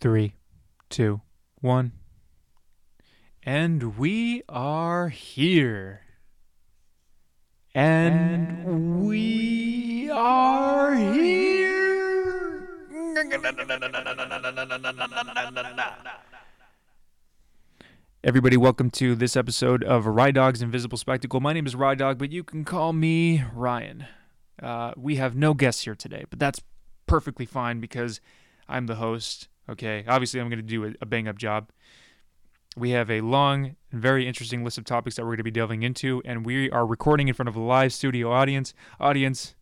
three, two, one. And we are here. And, we are here. Everybody, welcome to this episode of Rye Dog's Invisible Spectacle. My name is Rye Dog, but you can call me Ryan. Uh, we have no guests here today, but that's perfectly fine because I'm the host. Okay, obviously, I'm going to do a, a bang up job. We have a long and very interesting list of topics that we're going to be delving into, and we are recording in front of a live studio audience. Audience,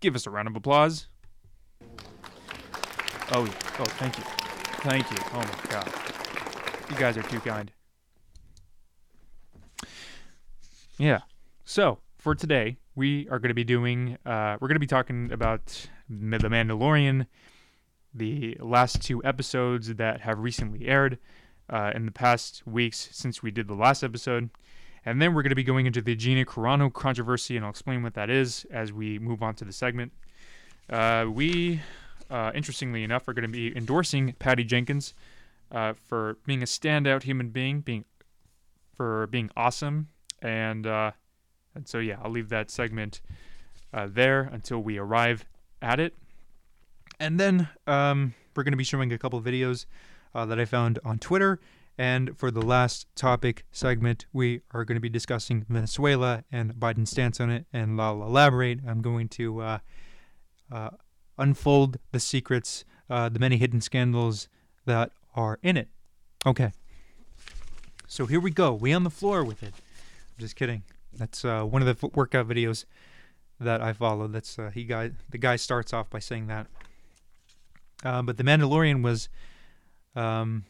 give us a round of applause. Oh, oh, thank you, thank you. Oh my God, you guys are too kind. Yeah. So for today, we are going to be doing. Uh, we're going to be talking about the Mandalorian, the last two episodes that have recently aired uh, in the past weeks since we did the last episode. And then we're going to be going into the Gina Carano controversy, and I'll explain what that is as we move on to the segment. Uh, we, uh, interestingly enough, are going to be endorsing Patty Jenkins uh, for being a standout human being, being for being awesome, and uh, and so yeah, I'll leave that segment uh, there until we arrive at it. And then um, we're going to be showing a couple videos uh, that I found on Twitter. And for the last topic segment, we are going to be discussing Venezuela and Biden's stance on it. And I'll elaborate. I'm going to uh, uh, unfold the secrets, uh, the many hidden scandals that are in it. Okay. So here we go. We on the floor with it. I'm just kidding. That's uh, one of the workout videos that I follow. That's uh, he guy. The guy starts off by saying that. Uh, but the Mandalorian was um,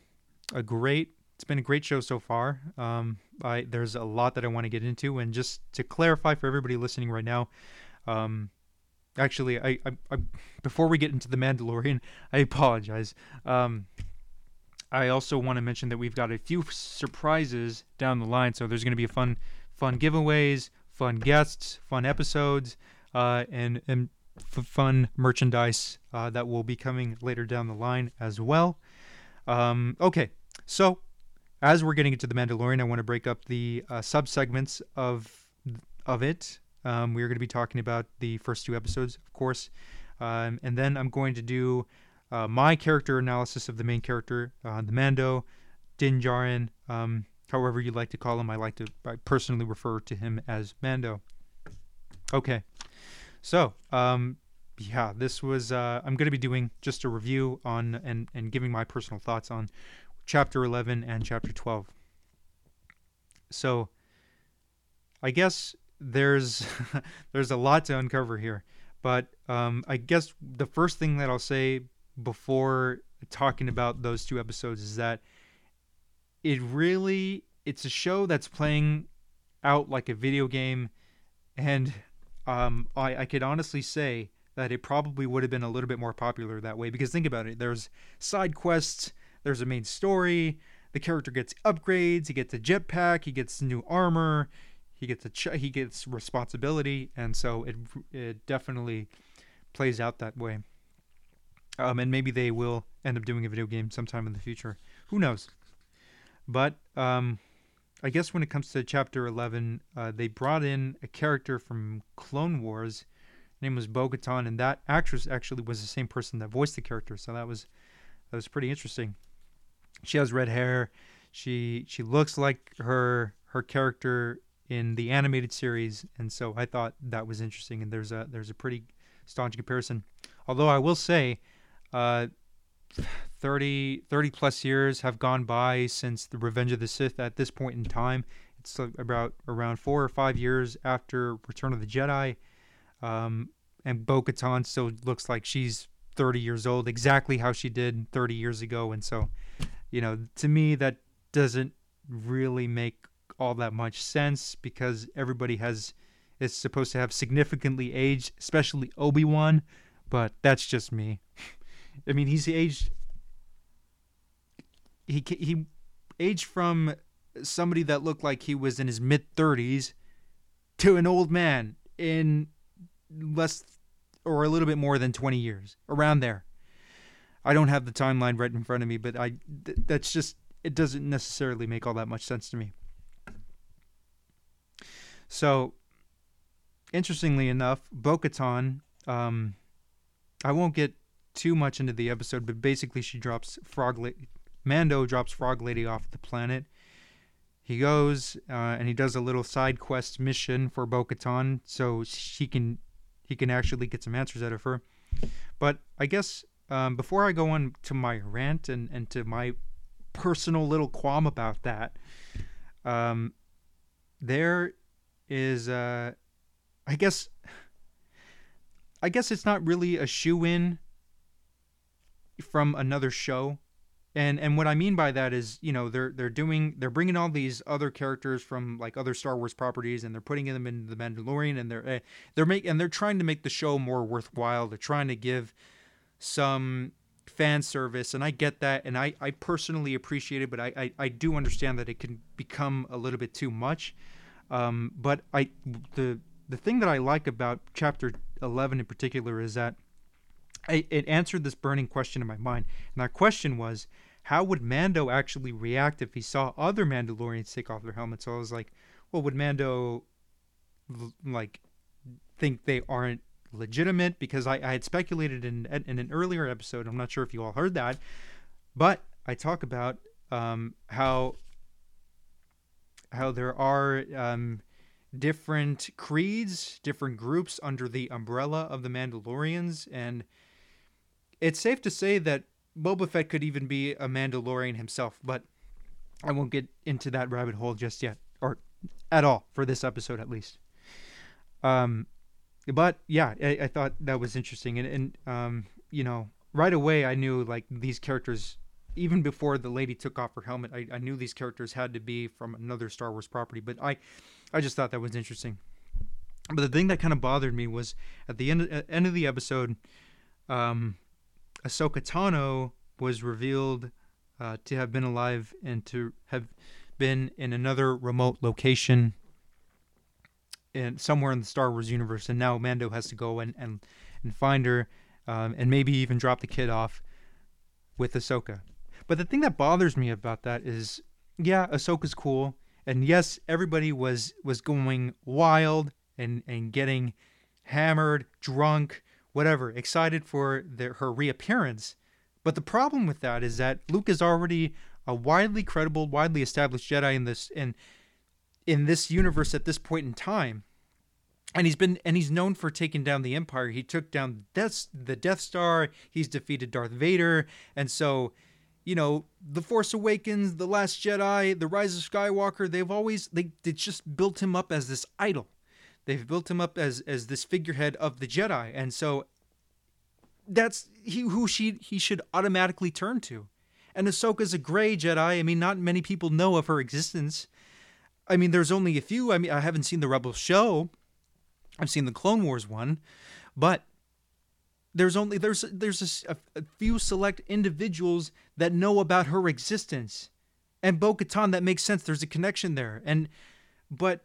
a great. It's been a great show so far. Um, I there's a lot that I want to get into, and just to clarify for everybody listening right now, um, actually, I, I, I, before we get into the Mandalorian, I apologize. Um, I also want to mention that we've got a few surprises down the line, so there's going to be fun, fun giveaways, fun guests, fun episodes, uh, and and f- fun merchandise uh, that will be coming later down the line as well. Um, okay, so as we're getting into the Mandalorian, I want to break up the uh, sub segments of of it. Um, we're going to be talking about the first two episodes, of course, um, and then I'm going to do uh, my character analysis of the main character, uh, the Mando, Din Djarin, um, however you like to call him. I like to I personally refer to him as Mando. Okay, so um, yeah, this was uh, I'm going to be doing just a review on and and giving my personal thoughts on chapter 11 and chapter 12. So I guess there's there's a lot to uncover here, but um, I guess the first thing that I'll say before talking about those two episodes is that it really it's a show that's playing out like a video game and um, I, I could honestly say that it probably would have been a little bit more popular that way because think about it there's side quests there's a main story the character gets upgrades he gets a jetpack he gets new armor he gets a ch- he gets responsibility and so it it definitely plays out that way. Um, and maybe they will end up doing a video game sometime in the future. Who knows? But um, I guess when it comes to chapter 11, uh, they brought in a character from Clone Wars. Her name was Bo and that actress actually was the same person that voiced the character. So that was that was pretty interesting. She has red hair. She she looks like her her character in the animated series, and so I thought that was interesting. And there's a there's a pretty staunch comparison. Although I will say, uh, 30, 30 plus years have gone by since the Revenge of the Sith. At this point in time, it's about around four or five years after Return of the Jedi, um, and Bo-Katan still looks like she's 30 years old, exactly how she did 30 years ago. And so, you know, to me, that doesn't really make all that much sense because everybody has is supposed to have significantly aged, especially Obi Wan. But that's just me. I mean, he's aged. He he aged from somebody that looked like he was in his mid thirties to an old man in less or a little bit more than twenty years, around there. I don't have the timeline right in front of me, but I th- that's just it doesn't necessarily make all that much sense to me. So, interestingly enough, Bo-Katan, um, I won't get too much into the episode, but basically she drops Frog Lady. Mando drops Frog Lady off the planet. He goes uh, and he does a little side quest mission for Bo-Katan, so she can he can actually get some answers out of her. But I guess um, before I go on to my rant and, and to my personal little qualm about that, um, there is, uh, I guess, I guess it's not really a shoe in from another show. And and what I mean by that is, you know, they're they're doing they're bringing all these other characters from like other Star Wars properties, and they're putting them in the Mandalorian, and they're uh, they're make and they're trying to make the show more worthwhile. They're trying to give some fan service, and I get that, and I I personally appreciate it, but I I, I do understand that it can become a little bit too much. Um, but I the the thing that I like about Chapter Eleven in particular is that I, it answered this burning question in my mind. And that question was, how would Mando actually react if he saw other Mandalorians take off their helmets? So I was like, well, would Mando like think they aren't legitimate? Because I, I had speculated in in an earlier episode. I'm not sure if you all heard that, but I talk about um, how how there are um, different creeds, different groups under the umbrella of the Mandalorians, and it's safe to say that Boba Fett could even be a Mandalorian himself, but I won't get into that rabbit hole just yet, or at all for this episode at least. Um, but yeah, I, I thought that was interesting, and and um, you know, right away I knew like these characters. Even before the lady took off her helmet, I, I knew these characters had to be from another Star Wars property. But I, I just thought that was interesting. But the thing that kind of bothered me was at the end, at end of the episode, um, Ahsoka Tano was revealed uh, to have been alive and to have been in another remote location in somewhere in the Star Wars universe, and now Mando has to go and and, and find her, um, and maybe even drop the kid off with Ahsoka. But the thing that bothers me about that is, yeah, Ahsoka's cool, and yes, everybody was was going wild and and getting hammered, drunk, whatever, excited for the, her reappearance. But the problem with that is that Luke is already a widely credible, widely established Jedi in this in in this universe at this point in time. And he's been and he's known for taking down the Empire. He took down Death, the Death Star. He's defeated Darth Vader, and so you know, The Force Awakens, The Last Jedi, The Rise of Skywalker, they've always they they just built him up as this idol. They've built him up as as this figurehead of the Jedi, and so that's he who she he should automatically turn to. And Ahsoka's a gray Jedi. I mean, not many people know of her existence. I mean, there's only a few. I mean, I haven't seen the Rebels show. I've seen the Clone Wars one, but there's only there's there's a, a few select individuals that know about her existence, and Bo-Katan that makes sense. There's a connection there, and but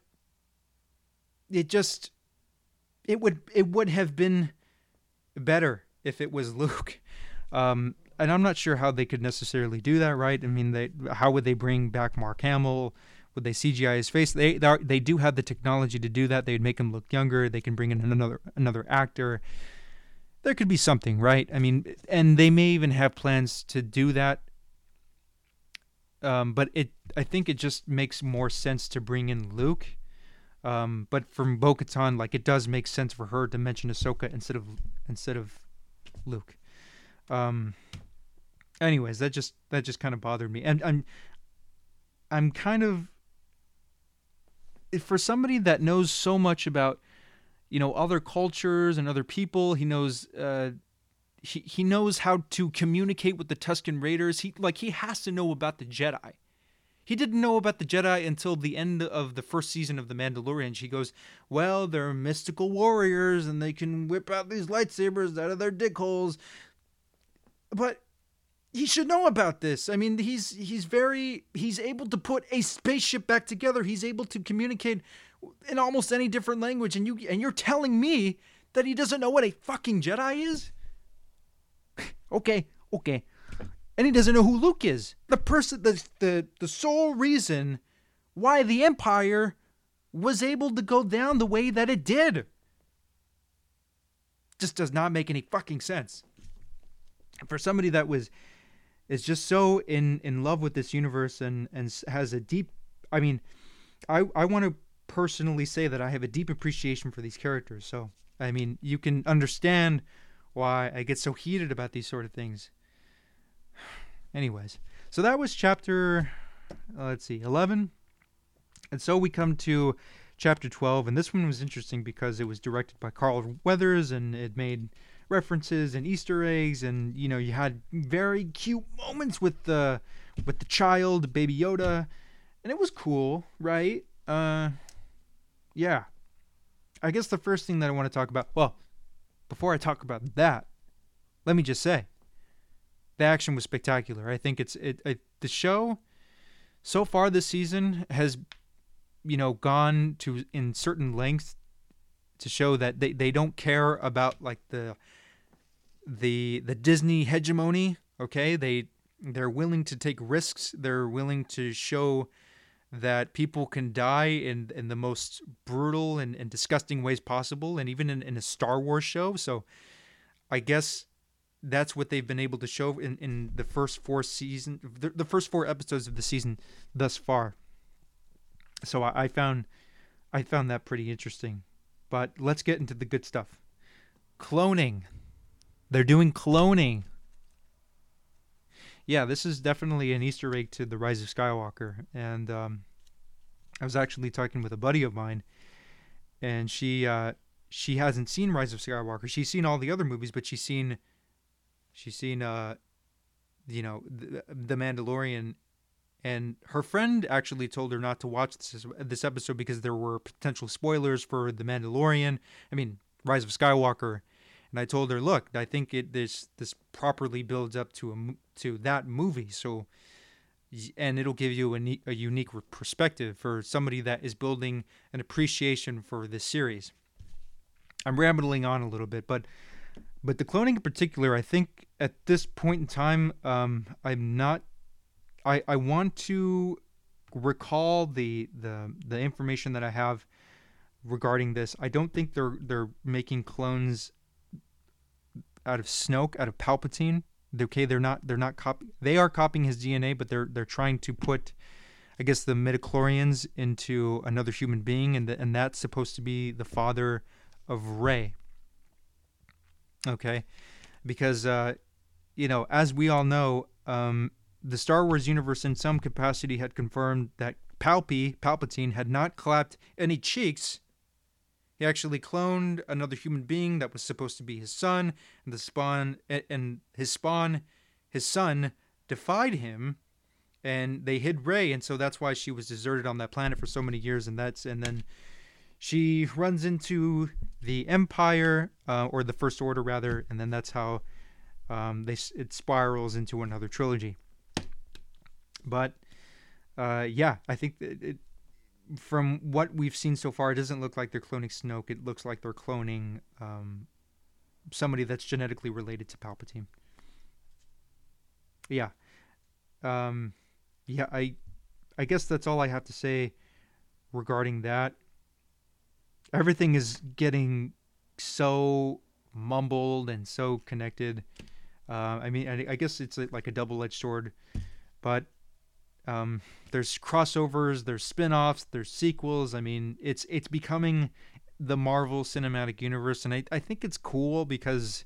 it just it would it would have been better if it was Luke. Um, and I'm not sure how they could necessarily do that, right? I mean, they how would they bring back Mark Hamill? Would they CGI his face? They they, are, they do have the technology to do that. They'd make him look younger. They can bring in another another actor. There could be something, right? I mean, and they may even have plans to do that. Um, but it, I think it just makes more sense to bring in Luke um, but from Bo-Katan, like it does make sense for her to mention Ahsoka instead of instead of Luke. Um, anyways, that just that just kind of bothered me, and I'm I'm kind of for somebody that knows so much about you know other cultures and other people. He knows. Uh, he, he knows how to communicate with the Tusken Raiders. He like he has to know about the Jedi he didn't know about the Jedi until the end of the first season of The Mandalorian. She goes, Well, they're mystical warriors and they can whip out these lightsabers out of their dick holes. But he should know about this. I mean, he's he's very he's able to put a spaceship back together. He's able to communicate in almost any different language and you and you're telling me that he doesn't know what a fucking Jedi is? okay, Okay. And he doesn't know who Luke is. The person the the the sole reason why the Empire was able to go down the way that it did. Just does not make any fucking sense. For somebody that was is just so in in love with this universe and and has a deep I mean, I I want to personally say that I have a deep appreciation for these characters. So, I mean, you can understand why I get so heated about these sort of things. Anyways, so that was chapter uh, let's see, 11. And so we come to chapter 12, and this one was interesting because it was directed by Carl Weathers and it made references and Easter eggs, and you know you had very cute moments with the with the child, Baby Yoda, and it was cool, right? Uh, yeah. I guess the first thing that I want to talk about, well, before I talk about that, let me just say, the action was spectacular. I think it's it, it the show so far this season has you know gone to in certain lengths to show that they, they don't care about like the the the Disney hegemony. Okay, they they're willing to take risks. They're willing to show that people can die in in the most brutal and, and disgusting ways possible, and even in, in a Star Wars show. So, I guess that's what they've been able to show in, in the first four season, the, the first four episodes of the season thus far. So I, I found I found that pretty interesting. But let's get into the good stuff. Cloning. They're doing cloning. Yeah, this is definitely an Easter egg to the Rise of Skywalker. And um, I was actually talking with a buddy of mine, and she uh, she hasn't seen Rise of Skywalker. She's seen all the other movies, but she's seen she's seen uh, you know the, the Mandalorian. And her friend actually told her not to watch this this episode because there were potential spoilers for the Mandalorian. I mean, Rise of Skywalker and I told her, "Look, I think it this this properly builds up to a to that movie." So, and it'll give you a, a unique perspective for somebody that is building an appreciation for this series. I'm rambling on a little bit, but but the cloning in particular, I think at this point in time, um, I'm not. I I want to recall the the the information that I have regarding this. I don't think they're they're making clones out of Snoke, out of Palpatine. Okay, they're not they're not copy they are copying his DNA, but they're they're trying to put I guess the midichlorians into another human being and the, and that's supposed to be the father of Rey. Okay? Because uh you know, as we all know, um the Star Wars universe in some capacity had confirmed that Palpy, Palpatine had not clapped any cheeks he actually cloned another human being that was supposed to be his son, and the spawn and his spawn, his son, defied him, and they hid Rey, and so that's why she was deserted on that planet for so many years, and that's and then she runs into the Empire uh, or the First Order rather, and then that's how um, they it spirals into another trilogy. But uh, yeah, I think it, from what we've seen so far, it doesn't look like they're cloning Snoke. It looks like they're cloning um, somebody that's genetically related to Palpatine. Yeah, um, yeah. I, I guess that's all I have to say regarding that. Everything is getting so mumbled and so connected. Uh, I mean, I, I guess it's like a double-edged sword, but um, there's crossovers, there's spin-offs, there's sequels. I mean, it's it's becoming the Marvel Cinematic Universe, and I, I think it's cool because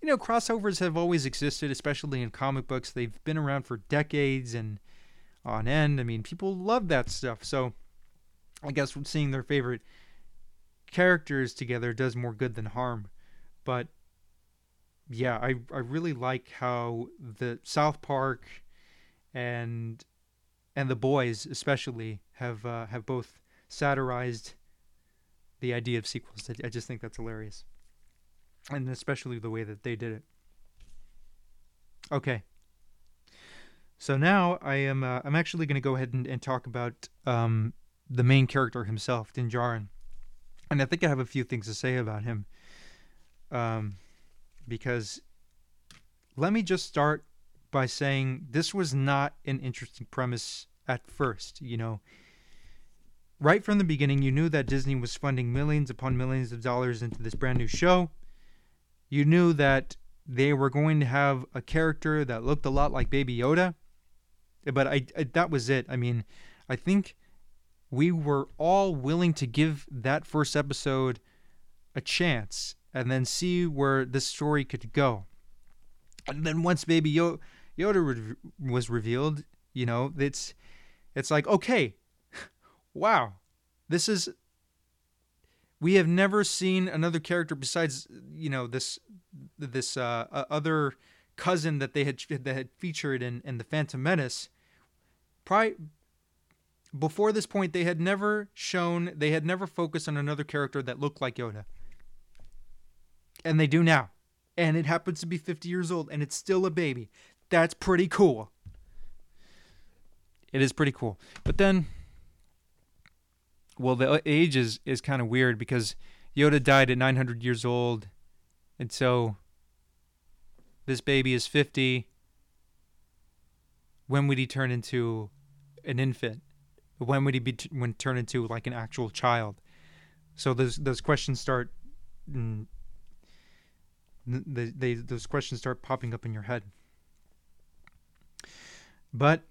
you know crossovers have always existed, especially in comic books. They've been around for decades and on end. I mean, people love that stuff. So I guess seeing their favorite characters together does more good than harm. But yeah, I I really like how the South Park and and the boys especially have uh, have both satirized the idea of sequels. I just think that's hilarious, and especially the way that they did it. Okay. So now I am uh, I'm actually going to go ahead and, and talk about um, the main character himself, Din Djarin, and I think I have a few things to say about him, um, because let me just start by saying this was not an interesting premise at first. You know, right from the beginning, you knew that Disney was funding millions upon millions of dollars into this brand new show. You knew that they were going to have a character that looked a lot like Baby Yoda, but I, I that was it. I mean, I think we were all willing to give that first episode a chance and then see where this story could go. And then once Baby Yoda, was revealed, you know, it's it's like okay, wow, this is. We have never seen another character besides you know this this uh, other cousin that they had that had featured in in the Phantom Menace. Before this point, they had never shown, they had never focused on another character that looked like Yoda. And they do now. And it happens to be 50 years old and it's still a baby. That's pretty cool. It is pretty cool. But then, well, the age is, is kind of weird because Yoda died at 900 years old. And so this baby is 50. When would he turn into an infant? When would he be t- when turn into like an actual child? So those those questions start. Mm, they, they those questions start popping up in your head. But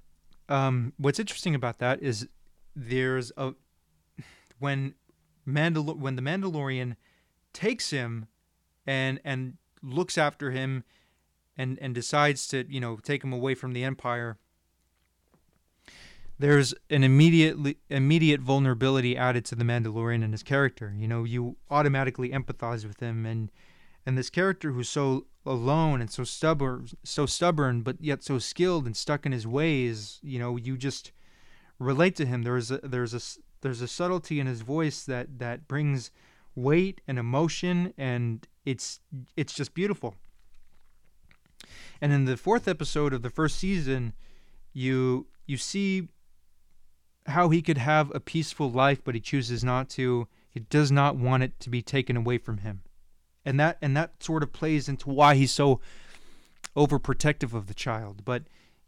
um, what's interesting about that is there's a when Mandal- when the Mandalorian takes him and and looks after him and and decides to you know take him away from the Empire there's an immediate immediate vulnerability added to the Mandalorian and his character. You know, you automatically empathize with him, and and this character who's so alone and so stubborn, so stubborn, but yet so skilled and stuck in his ways. You know, you just relate to him. There's a there's a there's a subtlety in his voice that that brings weight and emotion, and it's it's just beautiful. And in the fourth episode of the first season, you you see how he could have a peaceful life, but he chooses not to. He does not want it to be taken away from him, and that and that sort of plays into why he's so overprotective of the child. But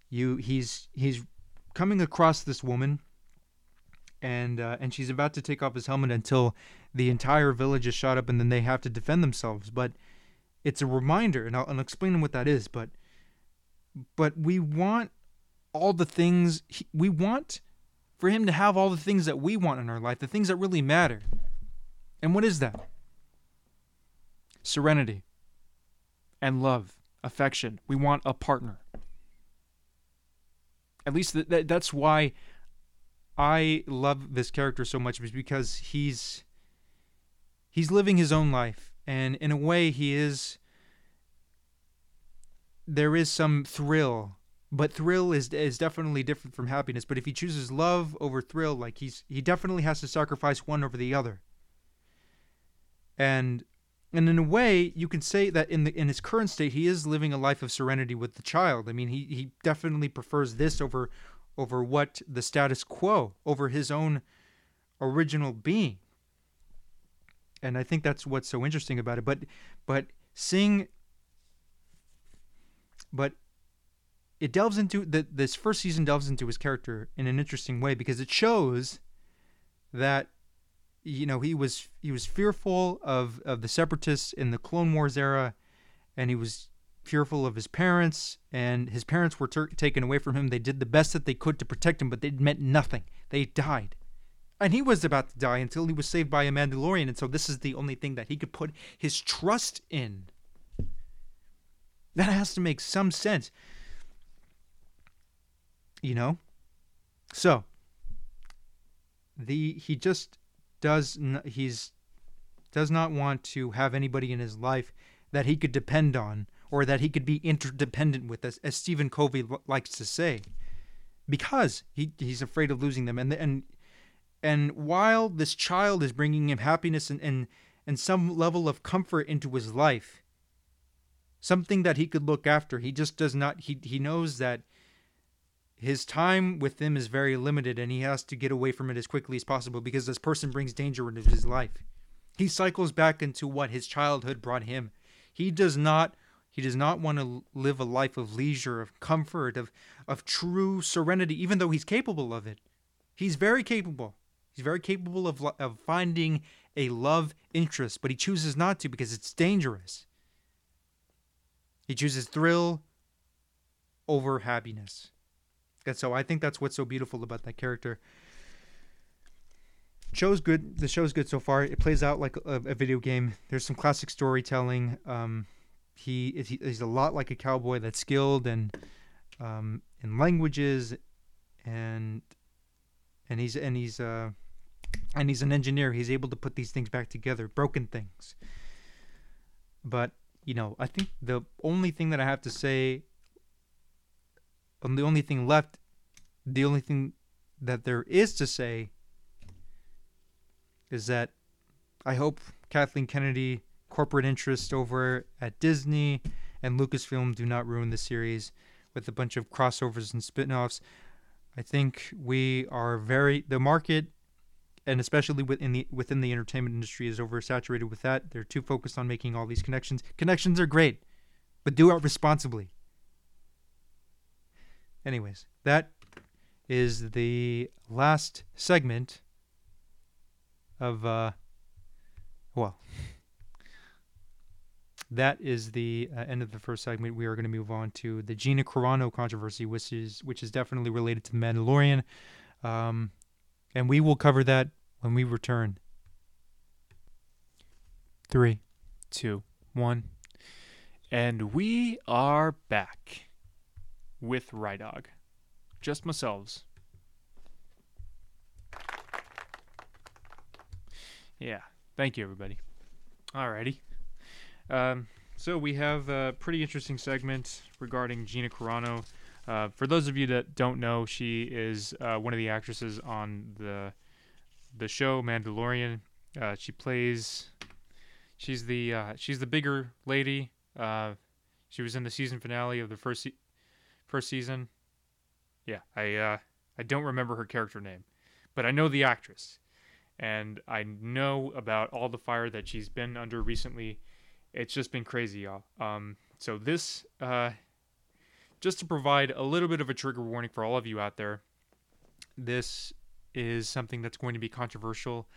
you, he's he's coming across this woman, and uh, and she's about to take off his helmet until the entire village is shot up, and then they have to defend themselves. But it's a reminder, and I'll, I'll explain what that is. But but we want all the things we want for him to have all the things that we want in our life, the things that really matter. And what is that? Serenity and love, affection. We want a partner. At least th- th- that's why I love this character so much, is because he's he's living his own life, and in a way, he is. There is some thrill but thrill is is definitely different from happiness. But if he chooses love over thrill, like he's he definitely has to sacrifice one over the other. And and in a way, you can say that in the in his current state, he is living a life of serenity with the child. I mean, he he definitely prefers this over over what the status quo, over his own original being. And I think that's what's so interesting about it. But but seeing but it delves into the this first season delves into his character in an interesting way because it shows that you know he was he was fearful of of the separatists in the clone wars era and he was fearful of his parents and his parents were ter- taken away from him. They did the best that they could to protect him but they meant nothing. They died. And he was about to die until he was saved by a mandalorian and so this is the only thing that he could put his trust in. That has to make some sense you know? So the he just does n- he's does not want to have anybody in his life that he could depend on or that he could be interdependent with as, as Stephen Covey l- likes to say because he he's afraid of losing them. And and and while this child is bringing him happiness and and, and some level of comfort into his life something that he could look after he just does not he he knows that his time with them is very limited and he has to get away from it as quickly as possible because this person brings danger into his life. He cycles back into what his childhood brought him. He does not He does not want to live a life of leisure, of comfort, of of true serenity, even though he's capable of it. He's very capable. He's very capable of of finding a love interest, but he chooses not to because it's dangerous. He chooses thrill over happiness. And so I think that's what's so beautiful about that character. Show's good. The show's good so far. It plays out like a, a video game. There's some classic storytelling. Um, he is he's a lot like a cowboy that's skilled and um, in languages, and and he's and he's uh, and he's an engineer. He's able to put these things back together, broken things. But you know, I think the only thing that I have to say, and the only thing left, the only thing that there is to say is that I hope Kathleen Kennedy, corporate interest over at Disney, and Lucasfilm do not ruin the series with a bunch of crossovers and spin-offs. I think we are very the market and especially within the within the entertainment industry is oversaturated with that. They're too focused on making all these connections. Connections are great, but do it responsibly. Anyways, that is the last segment of uh well that is the uh, end of the first segment. We are going to move on to the gina carano controversy which is which is definitely related to the mandalorian. Um, and we will cover that when we return. Three two one. And we are back with Rydog. Just myself. Yeah. Thank you, everybody. Alrighty. Um, so we have a pretty interesting segment regarding Gina Carano. Uh, for those of you that don't know, she is uh, one of the actresses on the the show Mandalorian. Uh, she plays. She's the uh, she's the bigger lady. Uh, she was in the season finale of the first first season. Yeah, I uh, I don't remember her character name, but I know the actress and I know about all the fire that she's been under recently. It's just been crazy, y'all. Um, so this, uh, just to provide a little bit of a trigger warning for all of you out there, this is something that's going to be controversial,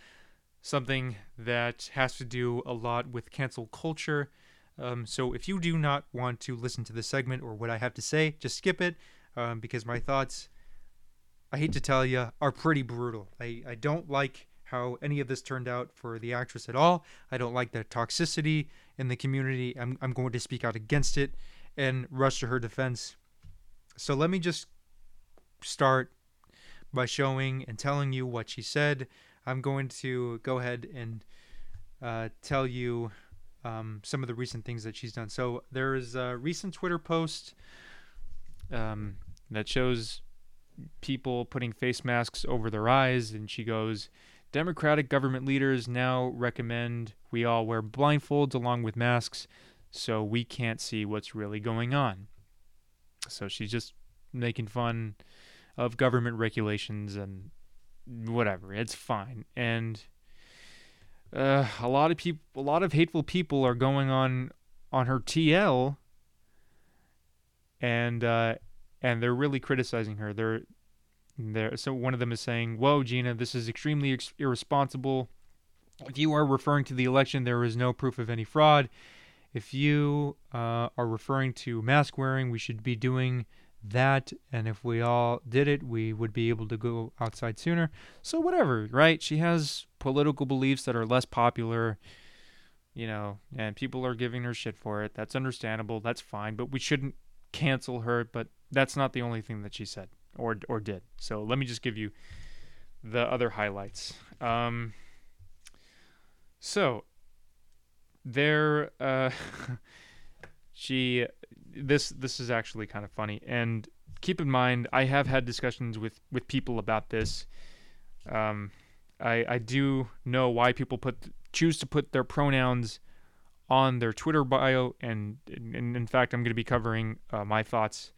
something that has to do a lot with cancel culture. Um, so if you do not want to listen to this segment or what I have to say, just skip it um, because my thoughts, I hate to tell you, are pretty brutal. I, I don't like how any of this turned out for the actress at all. I don't like the toxicity in the community. I'm, I'm going to speak out against it and rush to her defense. So let me just start by showing and telling you what she said. I'm going to go ahead and uh, tell you um, some of the recent things that she's done. So there is a recent Twitter post um, that shows people putting face masks over their eyes, and she goes, Democratic government leaders now recommend we all wear blindfolds along with masks so we can't see what's really going on. So she's just making fun of government regulations and whatever. It's fine. And uh, a lot of people, a lot of hateful people are going on on her TL, and uh, and they're really criticizing her. They're there. So one of them is saying, "Whoa, Gina, this is extremely ex- irresponsible. If you are referring to the election, there is no proof of any fraud. If you uh, are referring to mask wearing, we should be doing that. And if we all did it, we would be able to go outside sooner. So whatever, right? She has political beliefs that are less popular." You know, and people are giving her shit for it. That's understandable. That's fine. But we shouldn't cancel her. But that's not the only thing that she said or or did. So let me just give you the other highlights. Um, so there, uh, she this this is actually kind of funny, and keep in mind I have had discussions with with people about this. Um, I I do know why people put choose to put their pronouns on their Twitter bio, and, and in fact, I'm going to be covering uh, my thoughts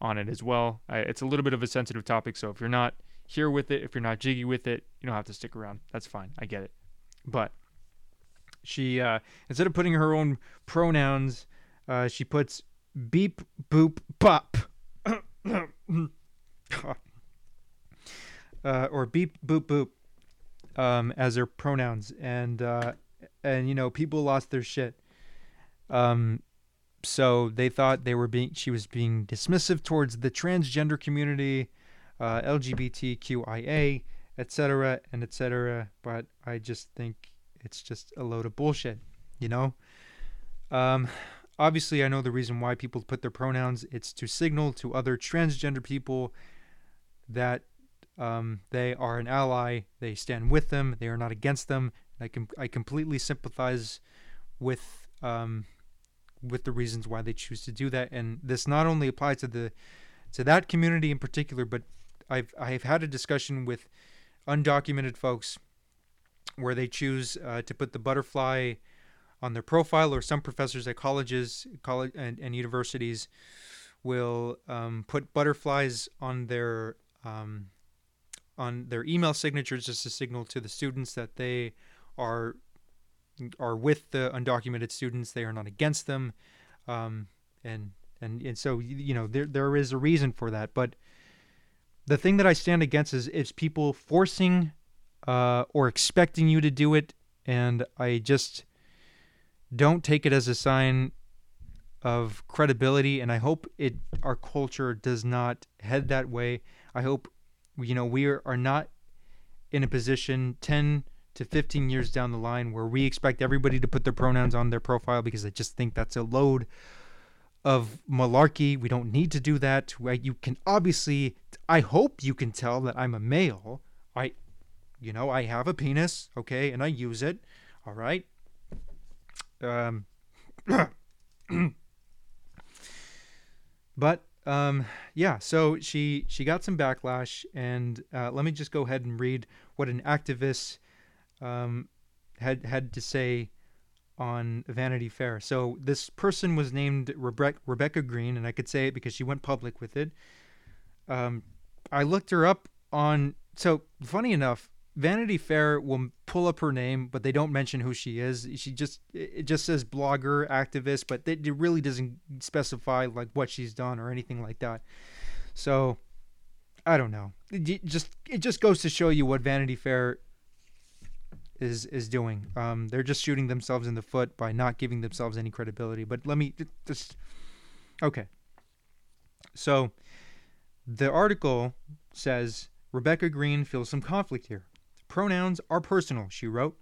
on it as well. I, it's a little bit of a sensitive topic, so if you're not here with it, if you're not jiggy with it, you don't have to stick around. That's fine. I get it. But she, uh, instead of putting her own pronouns Uh, she puts beep boop pop. uh, or beep boop boop um, as their pronouns, and uh, and you know people lost their shit. Um, so they thought they were being she was being dismissive towards the transgender community, uh, LGBTQIA, etc. and etc. But I just think it's just a load of bullshit, you know. Um, obviously, I know the reason why people put their pronouns. It's to signal to other transgender people that um, they are an ally. They stand with them. They are not against them. I can I completely sympathize with um, with the reasons why they choose to do that. And this not only applies to the to that community in particular, but I've I've had a discussion with undocumented folks where they choose uh, to put the butterfly on their profile, or some professors at colleges, college and, and universities will um, put butterflies on their um, on their email signatures just to signal to the students that they are are with the undocumented students. They are not against them, um, and and and so you know there there is a reason for that. But the thing that I stand against is is people forcing uh, or expecting you to do it, and I just don't take it as a sign of credibility. And I hope it our culture does not head that way. I hope you know we are, are not in a position ten to 15 years down the line where we expect everybody to put their pronouns on their profile because I just think that's a load of malarkey. We don't need to do that. You can obviously, I hope you can tell that I'm a male. I, you know, I have a penis, okay, and I use it. All right. Um, but um, yeah, so she she got some backlash, and uh, let me just go ahead and read what an activist um, had had to say on Vanity Fair. So this person was named Rebecca, Rebecca Green, and I could say it because she went public with it. Um, I looked her up on. So funny enough, Vanity Fair will pull up her name, but they don't mention who she is. She just it just says blogger, activist, but it really doesn't specify like what she's done or anything like that. So I don't know. It just it just goes to show you what Vanity Fair is is doing. Um, they're just shooting themselves in the foot by not giving themselves any credibility. But let me just okay. So the article says Rebecca Green feels some conflict here. Pronouns are personal, she wrote.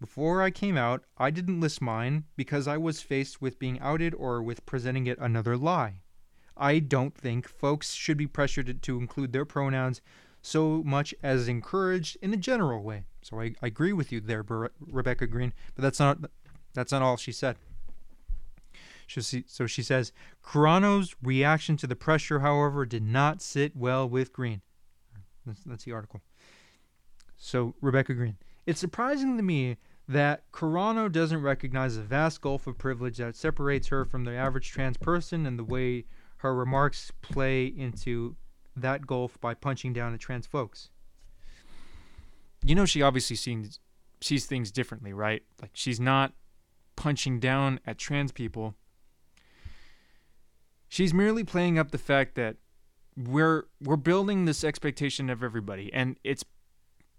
Before I came out, I didn't list mine because I was faced with being outed or with presenting it another lie. I don't think folks should be pressured to include their pronouns so much as encouraged in a general way. So I, I agree with you there, Rebecca Green, but that's not that's not all she said. So she says, Carano's reaction to the pressure, however, did not sit well with Green. That's, that's the article. So Rebecca Green, it's surprising to me that Carano doesn't recognize the vast gulf of privilege that separates her from the average trans person and the way her remarks play into that gulf by punching down at trans folks. You know, she obviously sees sees things differently, right? Like she's not punching down at trans people. She's merely playing up the fact that we're we're building this expectation of everybody, and it's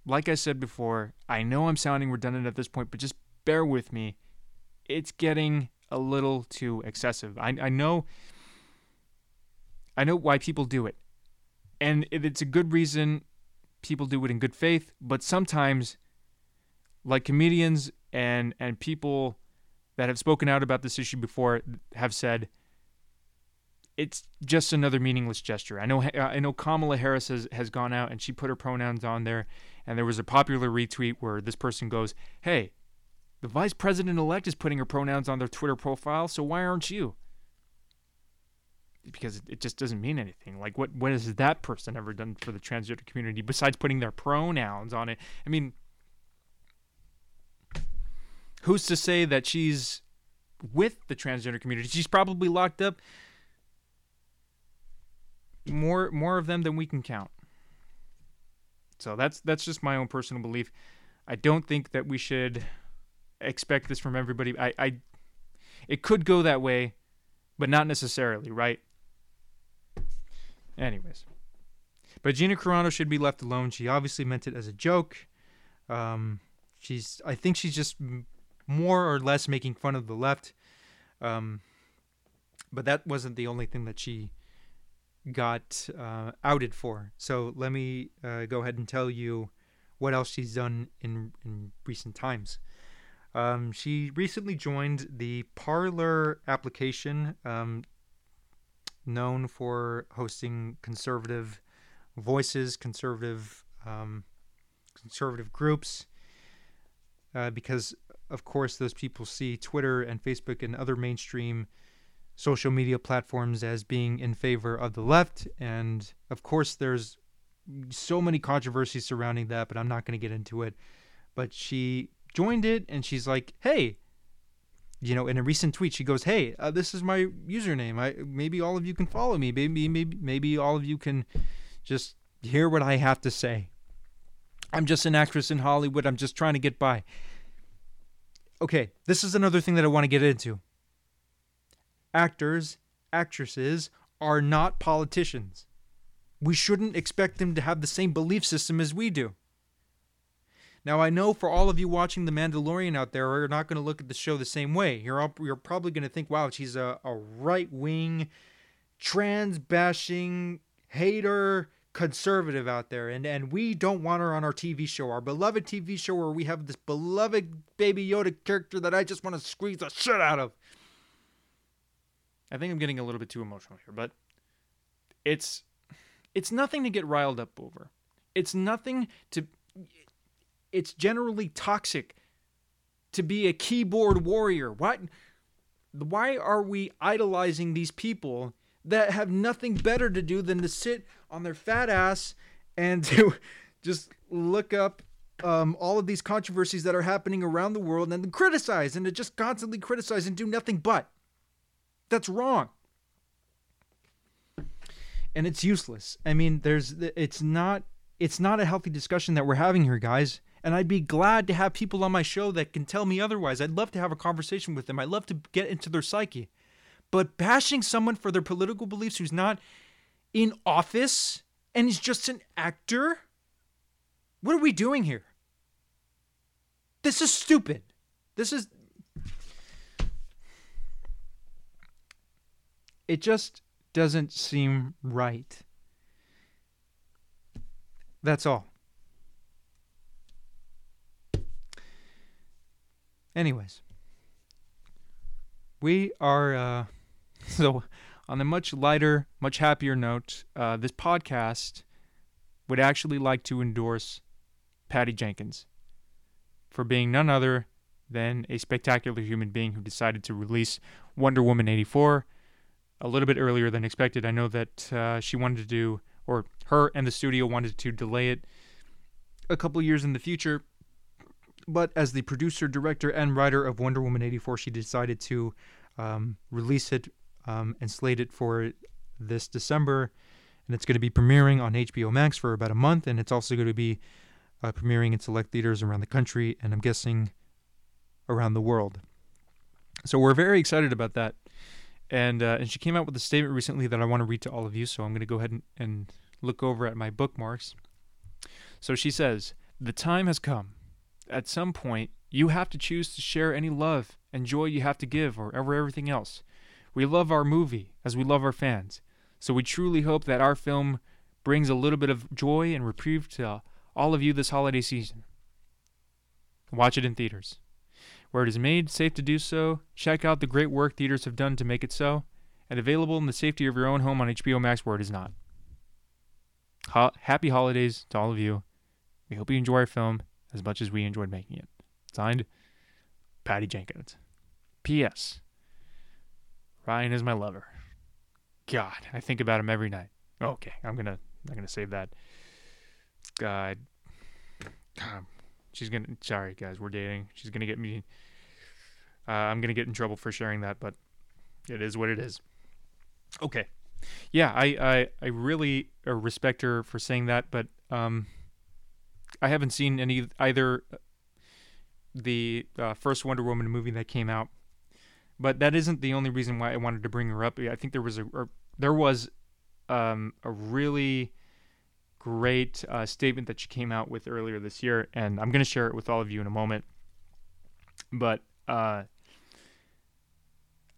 like I said before. I know I'm sounding redundant at this point, but just bear with me. It's getting a little too excessive. I, I know. I know why people do it and it's a good reason people do it in good faith but sometimes like comedians and and people that have spoken out about this issue before have said it's just another meaningless gesture. I know I know Kamala Harris has, has gone out and she put her pronouns on there and there was a popular retweet where this person goes, "Hey, the vice president elect is putting her pronouns on their Twitter profile, so why aren't you?" because it just doesn't mean anything. Like what what has that person ever done for the transgender community besides putting their pronouns on it? I mean, who's to say that she's with the transgender community? She's probably locked up more more of them than we can count. So that's that's just my own personal belief. I don't think that we should expect this from everybody. I, I it could go that way but not necessarily, right? Anyways, but Gina Carano should be left alone. She obviously meant it as a joke. Um, she's, I think she's just more or less making fun of the left. Um, but that wasn't the only thing that she got uh, outed for. So let me uh, go ahead and tell you what else she's done in in recent times. Um, she recently joined the Parler application, um, known for hosting conservative voices, conservative um, conservative groups, uh, because of course those people see Twitter and Facebook and other mainstream social media platforms as being in favor of the left, and of course there's so many controversies surrounding that, but I'm not going to get into it. But she joined it and she's like, "Hey, you know, in a recent tweet, she goes, "Hey, uh, this is my username. I maybe all of you can follow me. Maybe maybe maybe all of you can just hear what I have to say. I'm just an actress in Hollywood. I'm just trying to get by." Okay, this is another thing that I want to get into. Actors, actresses are not politicians. We shouldn't expect them to have the same belief system as we do. Now, I know for all of you watching The Mandalorian out there you're not going to look at the show the same way. You're, all, you're probably going to think, wow, she's a, a right wing, trans bashing, hater, conservative out there. And, and we don't want her on our TV show, our beloved TV show where we have this beloved Baby Yoda character that I just want to squeeze the shit out of. I think I'm getting a little bit too emotional here, but it's it's nothing to get riled up over. It's nothing to it's generally toxic to be a keyboard warrior. What why are we idolizing these people that have nothing better to do than to sit on their fat ass and to just look up um, all of these controversies that are happening around the world and then criticize and to just constantly criticize and do nothing but. That's wrong. And it's useless. I mean, there's it's not it's not a healthy discussion that we're having here, guys. And I'd be glad to have people on my show that can tell me otherwise. I'd love to have a conversation with them. I'd love to get into their psyche. But bashing someone for their political beliefs who's not in office and is just an actor? What are we doing here? This is stupid. This is it just doesn't seem right. That's all. Anyways, we are uh, so on a much lighter, much happier note. Uh, this podcast would actually like to endorse Patty Jenkins for being none other than a spectacular human being who decided to release Wonder Woman 84 a little bit earlier than expected. I know that uh, she wanted to do, or her and the studio wanted to delay it a couple years in the future. But as the producer, director, and writer of Wonder Woman 84, she decided to um, release it um, and slate it for this December. And it's going to be premiering on HBO Max for about a month. And it's also going to be uh, premiering in select theaters around the country, and I'm guessing around the world. So we're very excited about that and uh, and she came out with a statement recently that I want to read to all of you. So I'm going to go ahead and, and look over at my bookmarks. So she says, "The time has come. At some point, you have to choose to share any love and joy you have to give, or ever everything else. We love our movie as we love our fans. So we truly hope that our film brings a little bit of joy and reprieve to all of you this holiday season. Watch it in theaters." Where it is made safe to do so, check out the great work theaters have done to make it so, and available in the safety of your own home on HBO Max where it is not. Ho- happy holidays to all of you. We hope you enjoy our film as much as we enjoyed making it. Signed, Patty Jenkins. P.S. Ryan is my lover. God, I think about him every night. Okay, I'm gonna I'm gonna save that. God, God She's gonna. Sorry, guys, we're dating. She's gonna get me. Uh, I'm gonna get in trouble for sharing that, but it is what it is. Okay. Yeah, I I, I really uh, respect her for saying that, but um, I haven't seen any either uh, the uh, first Wonder Woman movie that came out, But that isn't the only reason why I wanted to bring her up. I think there was a there was um, a really great uh, statement that she came out with earlier this year, and I'm going to share it with all of you in a moment. But uh,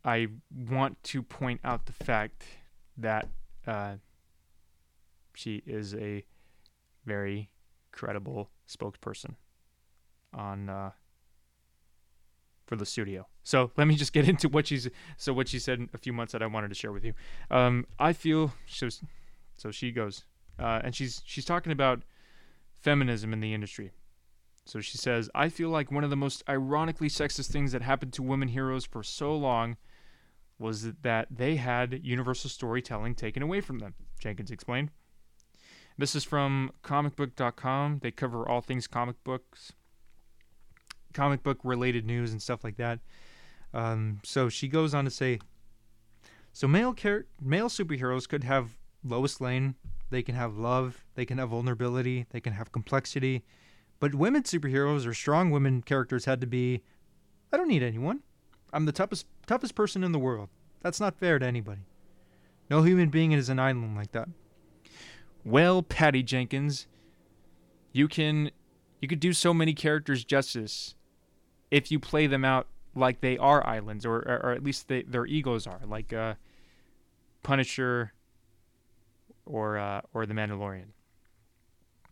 I want to point out the fact that uh, she is a very credible spokesperson on uh, for the studio. So let me just get into what she's so what she said a few months that I wanted to share with you. Um, I feel she was, so she goes, uh, and she's she's talking about feminism in the industry. So she says, I feel like one of the most ironically sexist things that happened to women heroes for so long was that they had universal storytelling taken away from them, Jenkins explained. This is from comicbook.com. They cover all things comic books, comic book related news, and stuff like that. Um, so she goes on to say so male, char- male superheroes could have Lois Lane, they can have love, they can have vulnerability, they can have complexity. But women superheroes or strong women characters had to be I don't need anyone. I'm the toughest toughest person in the world. That's not fair to anybody. No human being is an island like that. Well, Patty Jenkins, you can you could do so many characters justice if you play them out like they are islands, or or, at least they, their egos are, like uh, Punisher or uh, or the Mandalorian.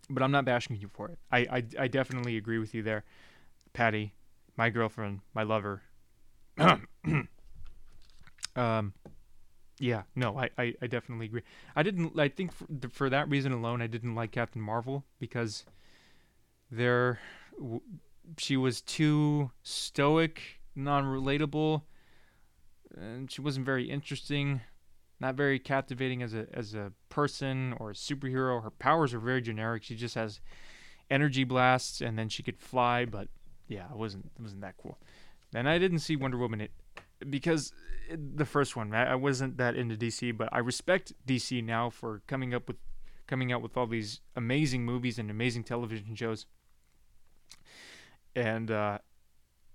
But I'm not bashing you for it. I, I I definitely agree with you there, Patty, my girlfriend, my lover. um, yeah, no, I, I, I definitely agree. I didn't. I think for, for that reason alone, I didn't like Captain Marvel because there, she was too stoic, non-relatable, and she wasn't very interesting, not very captivating as a as a person or a superhero. Her powers are very generic. She just has energy blasts, and then she could fly. But yeah, it wasn't it wasn't that cool. And I didn't see Wonder Woman it because the first one, I wasn't that into DC, but I respect DC now for coming up with coming out with all these amazing movies and amazing television shows. And uh,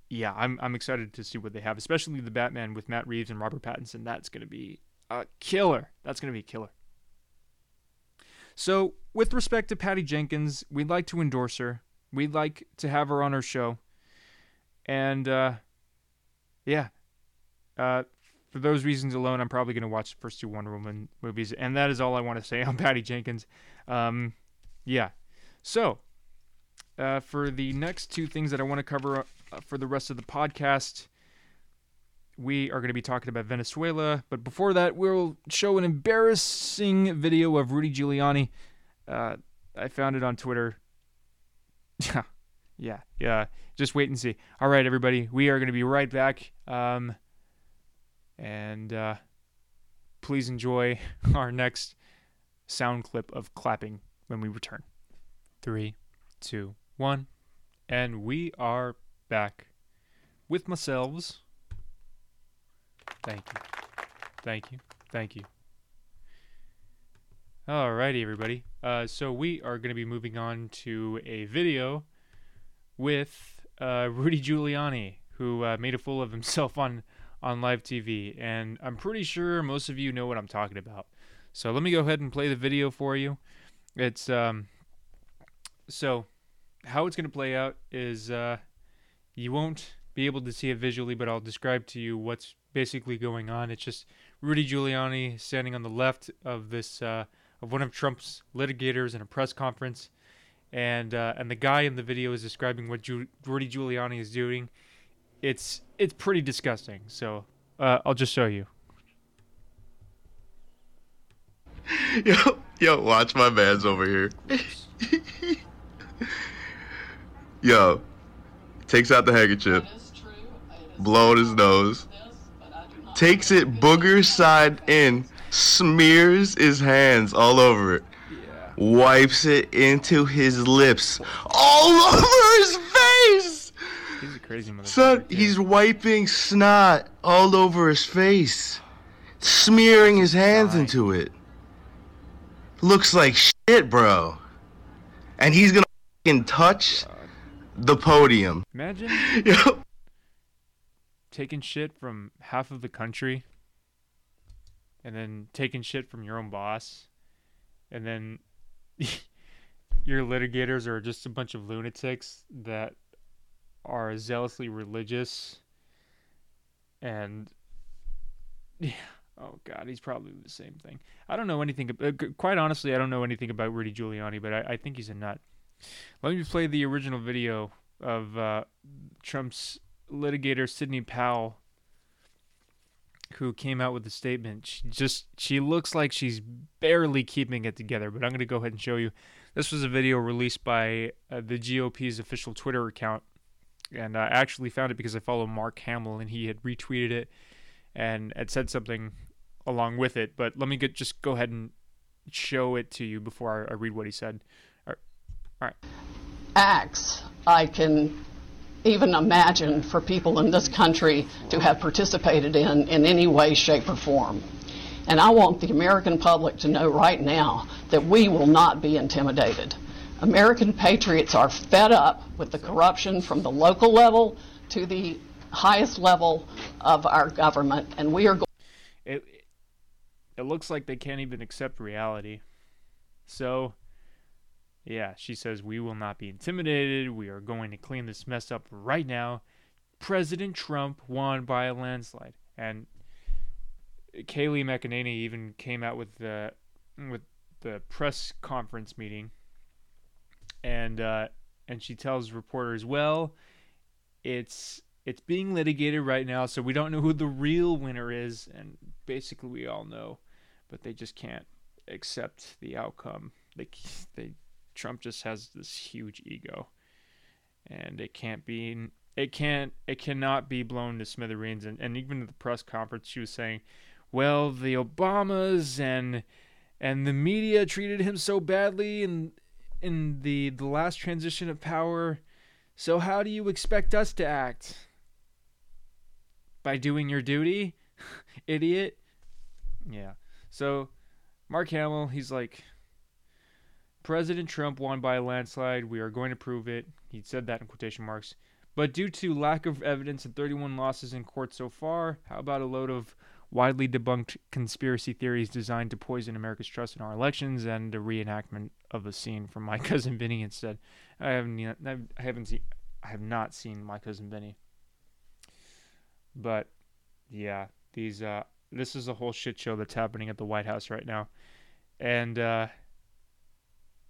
yeah, I'm I'm excited to see what they have, especially the Batman with Matt Reeves and Robert Pattinson. That's going to be a killer. That's going to be a killer. So, with respect to Patty Jenkins, we'd like to endorse her. We'd like to have her on our show. And uh, yeah, uh, for those reasons alone, I'm probably going to watch the first two Wonder Woman movies, and that is all I want to say on Patty Jenkins. Um, yeah. So, uh, for the next two things that I want to cover uh, for the rest of the podcast, we are going to be talking about Venezuela. But before that, we'll show an embarrassing video of Rudy Giuliani. Uh, I found it on Twitter. Yeah. yeah. Yeah. Just wait and see. All right, everybody. We are going to be right back. Um, and uh, please enjoy our next sound clip of clapping when we return. Three, two, one. And we are back with myself. Thank you. Thank you. Thank you. Alrighty, everybody. Uh, so we are going to be moving on to a video with uh, Rudy Giuliani, who uh, made a fool of himself on on live TV, and I'm pretty sure most of you know what I'm talking about. So let me go ahead and play the video for you. It's um, so how it's going to play out is uh, you won't be able to see it visually, but I'll describe to you what's basically going on. It's just Rudy Giuliani standing on the left of this uh, of one of Trump's litigators in a press conference, and uh, and the guy in the video is describing what Ju- Rudy Giuliani is doing. It's it's pretty disgusting. So uh, I'll just show you. Yo, yo, watch my man's over here. yo, takes out the handkerchief, blowing his nose, takes it booger side in, smears his hands all over it, wipes it into his lips, all over his face. He's a crazy motherfucker. Son, he's wiping snot all over his face, smearing his hands Fine. into it. Looks like shit, bro. And he's gonna fucking touch the podium. imagine Yo, taking shit from half of the country and then taking shit from your own boss. And then your litigators are just a bunch of lunatics that are zealously religious. And yeah oh god he's probably the same thing. I don't know anything uh, quite honestly i don't know anything about rudy giuliani but i, I think he's a nut. Let me play the original video of uh, trump's litigator sidney powell who came out with a statement she just she looks like she's barely keeping it together but i'm going to go ahead and show you this was a video released by uh, the gop's official twitter account and I actually found it because I follow Mark Hamill and he had retweeted it and had said something along with it. But let me get, just go ahead and show it to you before I, I read what he said. All right. Acts I can even imagine for people in this country to have participated in in any way, shape, or form. And I want the American public to know right now that we will not be intimidated. American patriots are fed up with the corruption from the local level to the highest level of our government, and we are. It it looks like they can't even accept reality. So, yeah, she says we will not be intimidated. We are going to clean this mess up right now. President Trump won by a landslide, and Kayleigh McEnany even came out with the with the press conference meeting and uh, and she tells reporters, "Well, it's it's being litigated right now, so we don't know who the real winner is." And basically, we all know, but they just can't accept the outcome. They they Trump just has this huge ego, and it can't be it can't it cannot be blown to smithereens. And and even at the press conference, she was saying, "Well, the Obamas and." and the media treated him so badly in in the the last transition of power. So how do you expect us to act? By doing your duty, idiot. Yeah. So Mark Hamill, he's like President Trump won by a landslide. We are going to prove it. He said that in quotation marks. But due to lack of evidence and 31 losses in court so far, how about a load of widely debunked conspiracy theories designed to poison America's trust in our elections and a reenactment of a scene from My Cousin Vinny instead. I haven't I haven't seen I have not seen My Cousin Vinny. But yeah, these uh this is a whole shit show that's happening at the White House right now. And uh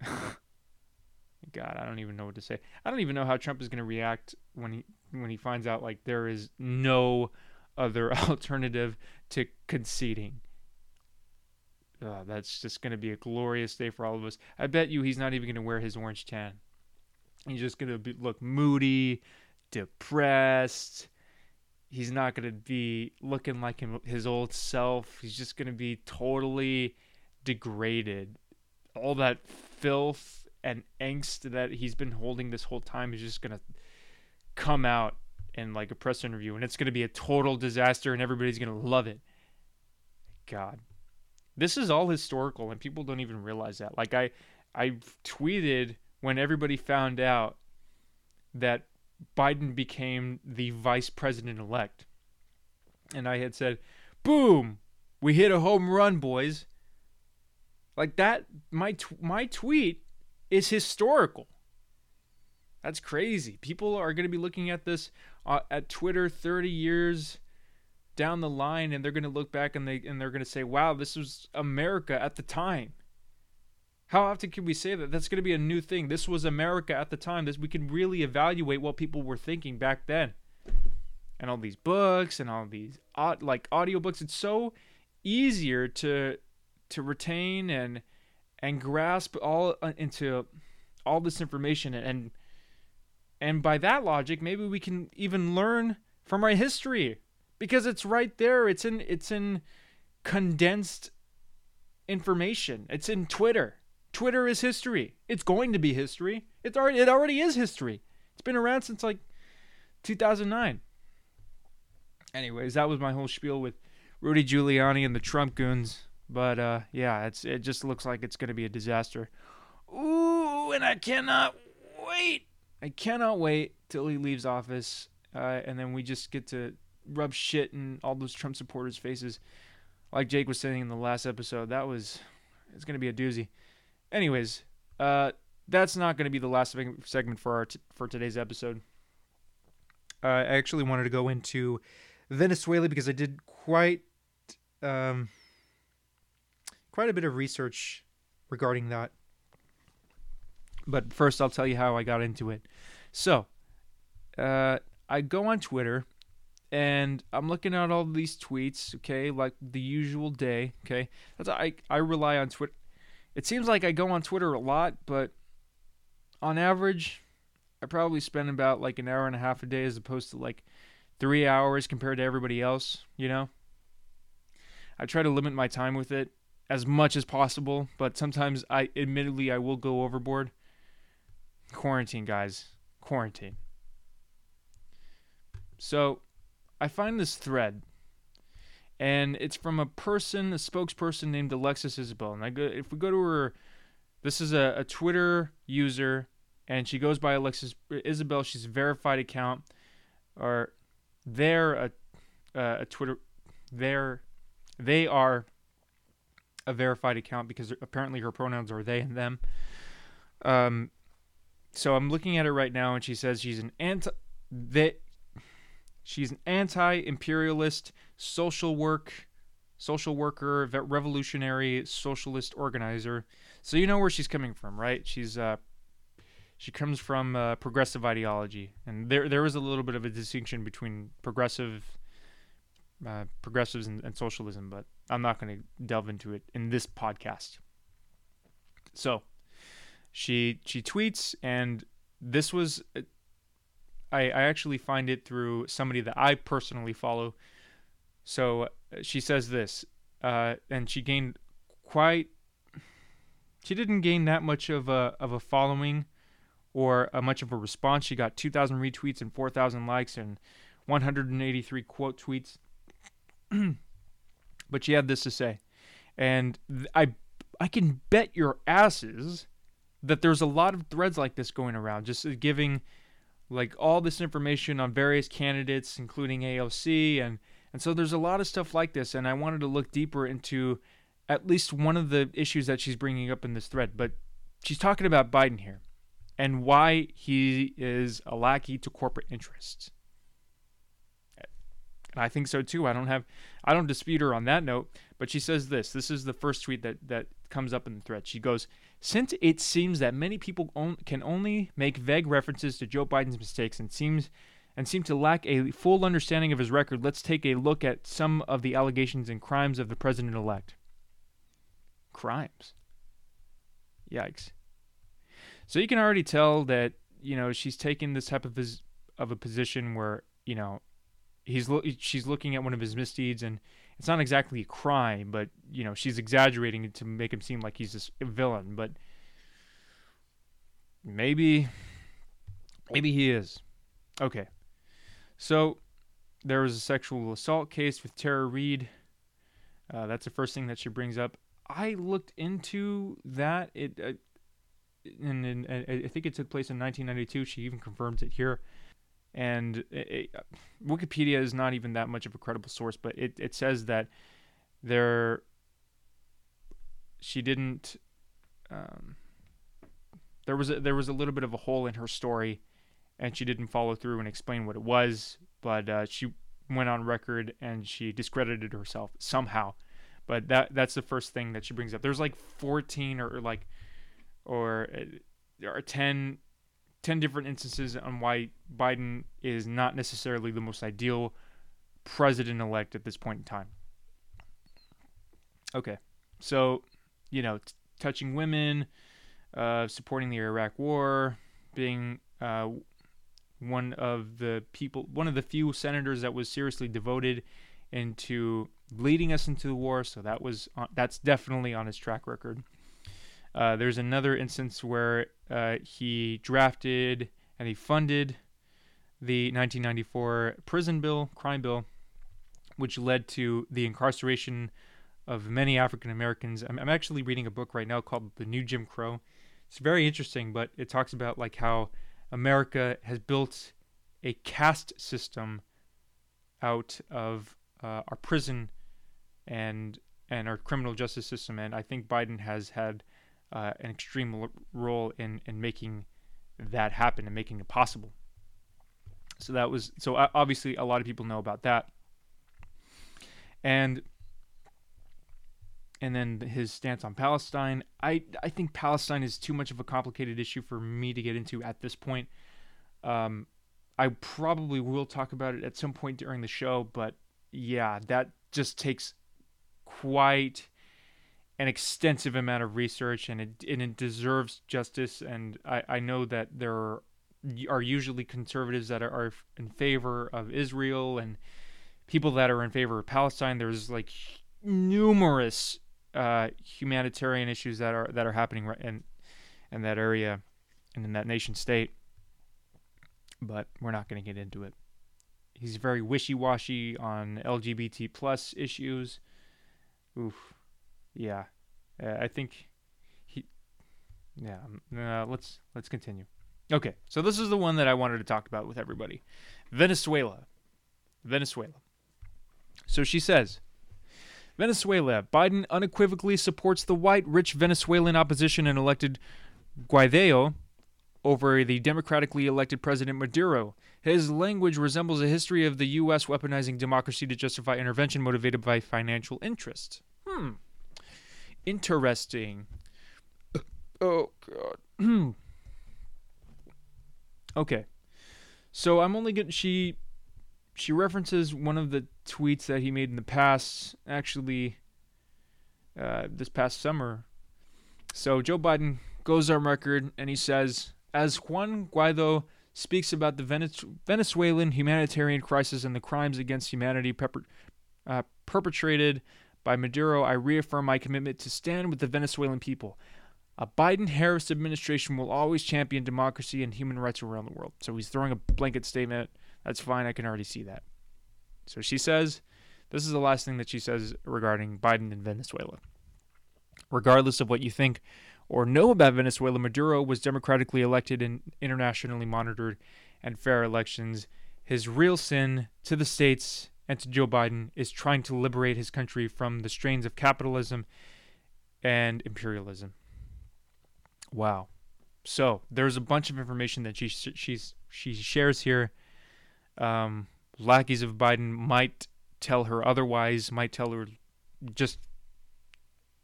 God, I don't even know what to say. I don't even know how Trump is going to react when he when he finds out like there is no other alternative to conceding. Uh, that's just going to be a glorious day for all of us. I bet you he's not even going to wear his orange tan. He's just going to look moody, depressed. He's not going to be looking like him, his old self. He's just going to be totally degraded. All that filth and angst that he's been holding this whole time is just to come out in like a press interview and it's to be a total disaster and everybody's to love it. God. This is all historical and people don't even realize that. Like I I tweeted when everybody found out that Biden became the vice president elect. And I had said, "Boom, we hit a home run, boys." Like that my t- my tweet is historical. That's crazy. People are going to be looking at this uh, at Twitter 30 years down the line and they're going to look back and they and they're going to say, "Wow, this was America at the time." How often can we say that? That's going to be a new thing. This was America at the time. This we can really evaluate what people were thinking back then. And all these books and all these like audiobooks, it's so easier to to retain and and grasp all uh, into all this information and and by that logic, maybe we can even learn from our history because it's right there. It's in it's in condensed information. It's in Twitter. Twitter is history. It's going to be history. It's already it already is history. It's been around since like 2009. Anyways, that was my whole spiel with Rudy Giuliani and the Trump goons. But uh, yeah, it's it just looks like it's going to be a disaster. Ooh, and I cannot wait I cannot wait till he leaves office, uh, and then we just get to rub shit in all those Trump supporters' faces. Like Jake was saying in the last episode, that was it's gonna be a doozy. Anyways, uh, that's not gonna be the last segment for our t- for today's episode. Uh, I actually wanted to go into Venezuela because I did quite um, quite a bit of research regarding that. But first, I'll tell you how I got into it. So, uh, I go on Twitter and I'm looking at all these tweets, okay, like the usual day, okay. That's I I rely on Twitter. It seems like I go on Twitter a lot, but on average, I probably spend about like an hour and a half a day as opposed to like three hours compared to everybody else, you know? I try to limit my time with it as much as possible, but sometimes I admittedly I will go overboard. Quarantine, guys. Quarantine. So, I find this thread and it's from a person, a spokesperson named Alexis Isabel. And I go if we go to her this is a, a Twitter user and she goes by Alexis Isabel. She's a verified account, or they're a, uh, a Twitter, they're they are a verified account because apparently her pronouns are they and them. Um, so I'm looking at her right now, and she says she's an anti that she's an anti-imperialist social work social worker revolutionary socialist organizer. So you know where she's coming from right? She's uh she comes from uh, progressive ideology, and there there is a little bit of a distinction between progressive uh, progressives and, and, socialism, but I'm not going to delve into it in this podcast. So, she she tweets, and this was I I actually find it through somebody that I personally follow. So she says this, uh, and she gained quite. She didn't gain that much of a of a following or a much of a response. She got 2,000 retweets and 4,000 likes and 183 quote tweets. but she had this to say, and I I can bet your asses that there's a lot of threads like this going around, just uh, giving like all this information on various candidates, including AOC, and and so there's a lot of stuff like this, and I wanted to look deeper into at least one of the issues that she's bringing up in this thread. But she's talking about Biden here and why he is a lackey to corporate interests. I think so too. I don't have I don't dispute her on that note, but she says this. This is the first tweet that that comes up in the thread. She goes, "Since it seems that many people on, can only make vague references to Joe Biden's mistakes and seems and seem to lack a full understanding of his record, let's take a look at some of the allegations and crimes of the president-elect." Crimes. Yikes. So you can already tell that you know she's taking this type of his, of a position where you know he's lo- she's looking at one of his misdeeds and it's not exactly a crime, but you know she's exaggerating it to make him seem like he's this villain. But maybe maybe he is. Okay, so there was a sexual assault case with Tara Reade. Uh, that's the first thing that she brings up. I looked into that. It uh, and, and, and I think it took place in 1992. She even confirms it here. And it, it, Wikipedia is not even that much of a credible source, but it, it says that there she didn't um, there was a, there was a little bit of a hole in her story, and she didn't follow through and explain what it was. But uh, she went on record and she discredited herself somehow. But that that's the first thing that she brings up. There's like 14 or, or like or uh, there are 10, 10 different instances on why Biden is not necessarily the most ideal president elect at this point in time. Okay, so, you know, t- touching women, uh, supporting the Iraq War, being uh, one of the people, one of the few senators that was seriously devoted into leading us into the war. So that was uh, that's definitely on his track record. Uh, there's another instance where uh, he drafted and he funded the 1994 prison bill, crime bill, which led to the incarceration of many African Americans. I'm, I'm, actually reading a book right now called The New Jim Crow. It's very interesting, but it talks about like how America has built a caste system out of uh, our prison and and our criminal justice system. And I think Biden has had uh, an extreme role in in making that happen and making it possible. So that was so obviously a lot of people know about that. And and then his stance on Palestine. I I think Palestine is too much of a complicated issue for me to get into at this point. Um, I probably will talk about it at some point during the show, but yeah, that just takes quite an extensive amount of research and it, and it deserves justice. And I, I know that there are usually conservatives that are, in favor of Israel and people that are in favor of Palestine. There's like numerous uh, humanitarian issues that are that are happening right in in that area and in that nation state. But we're not going to get into it. He's very wishy-washy on LGBT plus issues. Oof, yeah, uh, I think he. Yeah, uh, let's let's continue. Okay, so this is the one that I wanted to talk about with everybody, Venezuela. Venezuela. So she says, Venezuela. Biden unequivocally supports the white, rich Venezuelan opposition and elected Guaido over the democratically elected President Maduro. His language resembles a history of the U.S. weaponizing democracy to justify intervention motivated by financial interest. Hmm. Interesting. Oh, God. okay. So I'm only getting. She she references one of the tweets that he made in the past, actually, uh, this past summer. So Joe Biden goes on record and he says, as Juan Guaido speaks about the Venezuelan humanitarian crisis and the crimes against humanity pepper- uh, perpetrated by Maduro, I reaffirm my commitment to stand with the Venezuelan people. A Biden Harris administration will always champion democracy and human rights around the world. So he's throwing a blanket statement that's fine. I can already see that. So she says, this is the last thing that she says regarding Biden and Venezuela. Regardless of what you think or know about Venezuela, Maduro was democratically elected in internationally monitored and fair elections. His real sin to the states and to Joe Biden is trying to liberate his country from the strains of capitalism and imperialism. Wow. So there's a bunch of information that she she's she shares here um, lackeys of Biden might tell her otherwise, might tell her just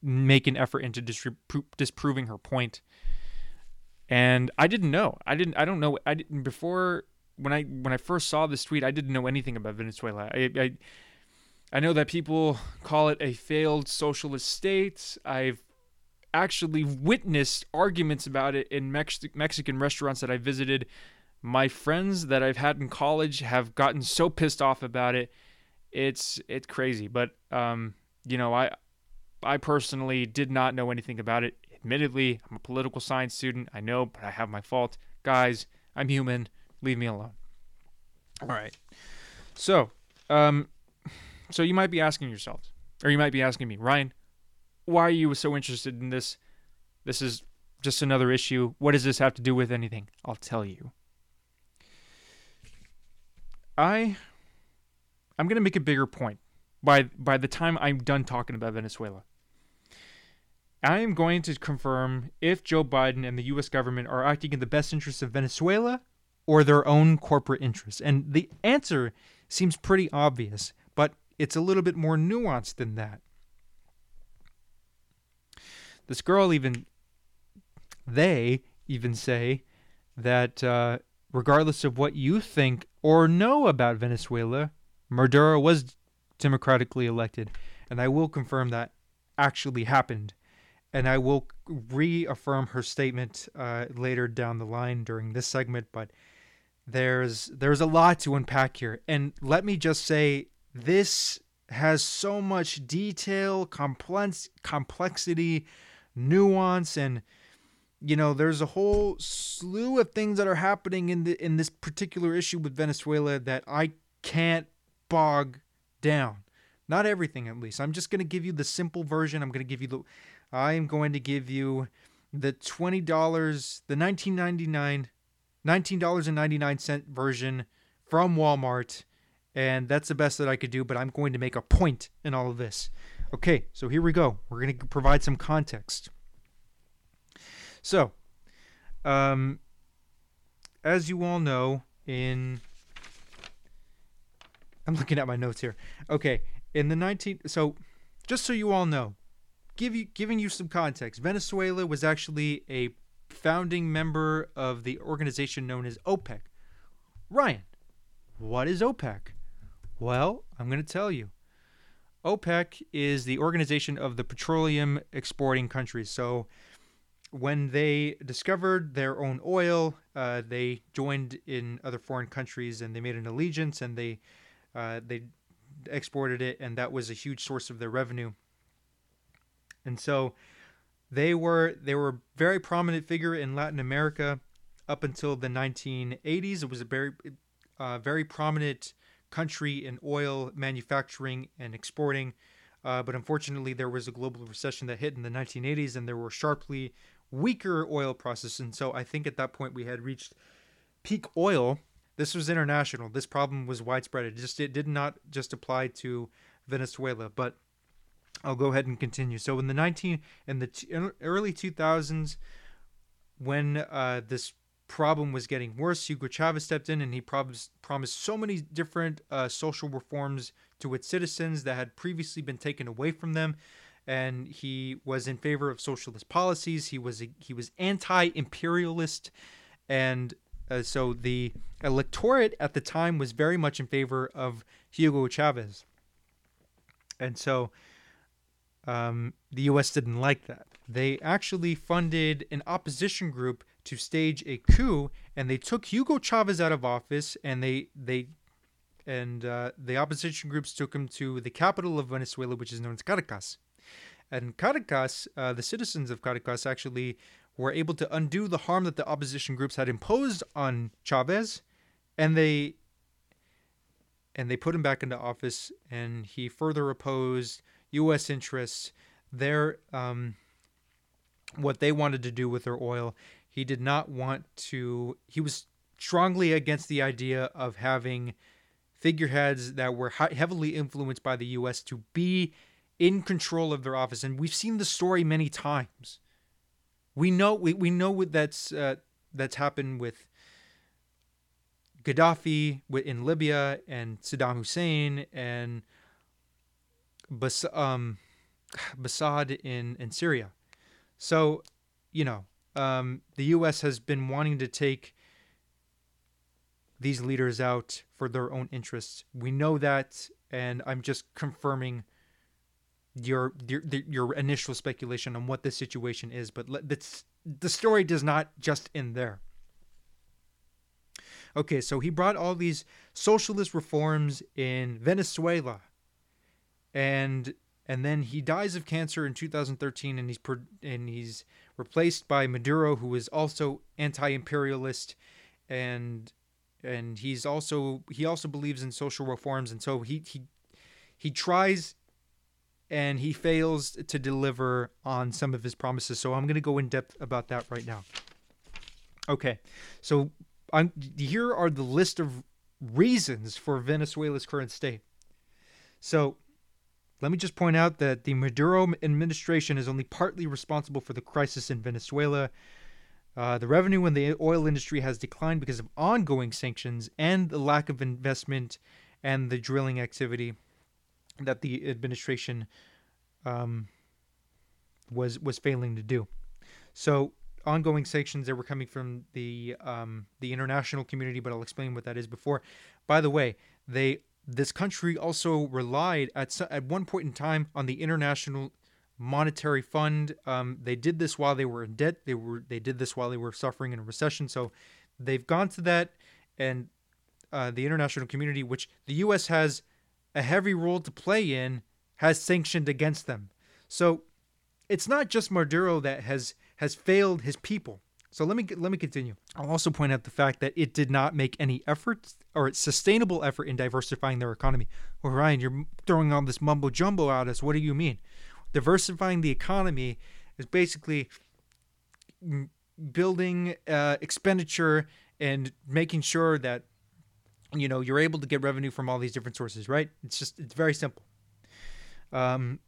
make an effort into dispro- disproving her point. And I didn't know. I didn't. I don't know. I didn't before when I when I first saw this tweet. I didn't know anything about Venezuela. I, I I know that people call it a failed socialist state. I've actually witnessed arguments about it in Mex- Mexican restaurants that I visited my friends that I've had in college have gotten so pissed off about it. It's it's crazy, but um, you know, I I personally did not know anything about it. Admittedly, I'm a political science student. I know, but I have my fault. Guys, I'm human. Leave me alone. All right. So, um, so you might be asking yourselves, or you might be asking me, Ryan, why are you so interested in this? This is just another issue. What does this have to do with anything? I'll tell you. I I'm going to make a bigger point by by the time I'm done talking about Venezuela. I am going to confirm if Joe Biden and the US government are acting in the best interests of Venezuela or their own corporate interests. And the answer seems pretty obvious, but it's a little bit more nuanced than that. This girl even they even say that uh, regardless of what you think or know about Venezuela, Maduro was democratically elected. And I will confirm that actually happened. And I will reaffirm her statement uh, later down the line during this segment. But there's there's a lot to unpack here. And let me just say this has so much detail, complex complexity, nuance, and you know, there's a whole slew of things that are happening in the in this particular issue with Venezuela that I can't bog down. Not everything, at least. I'm just going to give you the simple version. I'm going to give you the. I am going to give you the twenty dollars, the nineteen ninety nine, nineteen dollars and ninety nine cent version from Walmart, and that's the best that I could do. But I'm going to make a point in all of this. Okay, so here we go. We're going to provide some context. So, um, as you all know, in I'm looking at my notes here. Okay, in the 19 so just so you all know, give you giving you some context. Venezuela was actually a founding member of the organization known as OPEC. Ryan, what is OPEC? Well, I'm going to tell you. OPEC is the organization of the petroleum exporting countries. So when they discovered their own oil, uh, they joined in other foreign countries and they made an allegiance and they uh, they exported it, and that was a huge source of their revenue. And so they were they were a very prominent figure in Latin America up until the 1980s. It was a very uh, very prominent country in oil manufacturing and exporting. Uh, but unfortunately, there was a global recession that hit in the 1980s, and there were sharply weaker oil prices. And so I think at that point we had reached peak oil. This was international. This problem was widespread. It just it did not just apply to Venezuela, but I'll go ahead and continue. So in the 19 in the t- early 2000s, when uh, this problem was getting worse, Hugo Chavez stepped in and he promised promised so many different uh, social reforms to its citizens that had previously been taken away from them. And he was in favor of socialist policies. He was he was anti-imperialist, and uh, so the electorate at the time was very much in favor of Hugo Chavez. And so um, the U.S. didn't like that. They actually funded an opposition group to stage a coup, and they took Hugo Chavez out of office, and they they and uh, the opposition groups took him to the capital of Venezuela, which is known as Caracas. And Caracas, uh, the citizens of Caracas actually were able to undo the harm that the opposition groups had imposed on Chavez, and they and they put him back into office. And he further opposed U.S. interests, their um, what they wanted to do with their oil. He did not want to. He was strongly against the idea of having figureheads that were heavily influenced by the U.S. to be in control of their office, and we've seen the story many times. We know we, we know what that's uh, that's happened with Gaddafi in Libya and Saddam Hussein and Bas- um, Basad in in Syria. So, you know, um, the U.S. has been wanting to take these leaders out for their own interests. We know that, and I'm just confirming your your, your initial speculation on what the situation is. But that's, the story does not just end there. Okay, so he brought all these socialist reforms in Venezuela, and and then he dies of cancer in 2013, and he's and he's replaced by Maduro, who is also anti-imperialist, and and he's also he also believes in social reforms, and so he he he tries and he fails to deliver on some of his promises. So I'm going to go in depth about that right now. Okay, so I'm, here are the list of reasons for Venezuela's current state. So let me just point out that the Maduro administration is only partly responsible for the crisis in Venezuela. Uh, the revenue in the oil industry has declined because of ongoing sanctions and the lack of investment and the drilling activity that the administration um, was was failing to do. So ongoing sanctions that were coming from the um, the international community, but I'll explain what that is before. By the way, they this country also relied at at one point in time on the International Monetary Fund. Um, they did this while they were in debt. They were they did this while they were suffering in a recession. So they've gone to that, and uh, the international community, which the U.S. has a heavy role to play in, has sanctioned against them. So it's not just Maduro that has has failed his people. So let me let me continue. I'll also point out the fact that it did not make any efforts or sustainable effort in diversifying their economy. Well, Ryan, you're throwing all this mumbo jumbo at us. What do you mean? Diversifying the economy is basically building uh, expenditure and making sure that you know, you're able to get revenue from all these different sources, right? It's just it's very simple. Um,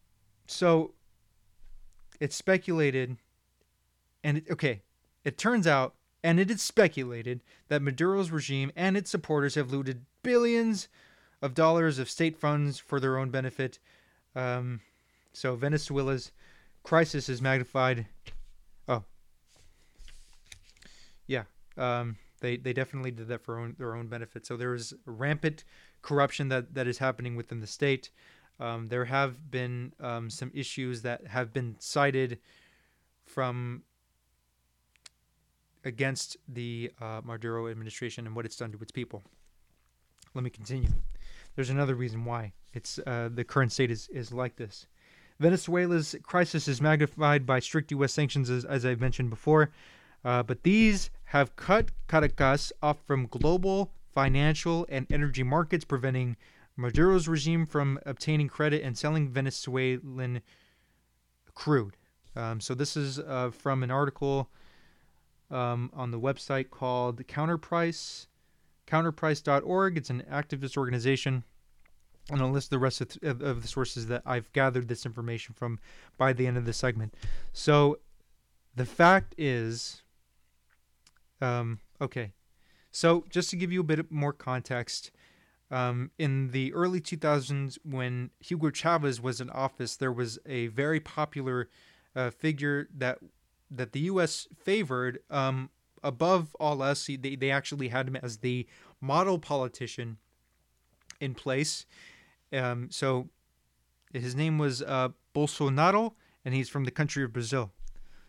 so it's speculated, and it, okay, it turns out, and it is speculated that Maduro's regime and its supporters have looted billions of dollars of state funds for their own benefit. Um, so Venezuela's crisis is magnified. Oh, yeah. Um, they they definitely did that for own, their own benefit. So there is rampant corruption that that is happening within the state. Um, there have been um, some issues that have been cited from against the uh, Maduro administration and what it's done to its people. Let me continue. There's another reason why it's uh, the current state is, is like this. Venezuela's crisis is magnified by strict U.S. sanctions, as, as I've mentioned before, uh, but these have cut Caracas off from global financial and energy markets, preventing Maduro's regime from obtaining credit and selling Venezuelan crude. Um, so this is uh, from an article um, on the website called Counterprice, counterprice.org. It's an activist organization. And I'll list the rest of, th- of the sources that I've gathered this information from by the end of the segment. So the fact is, um, okay, so just to give you a bit more context, um, in the early 2000s, when Hugo Chavez was in office, there was a very popular uh, figure that that the U.S. favored um, above all else. They, they actually had him as the model politician in place. Um, so his name was uh, Bolsonaro, and he's from the country of Brazil.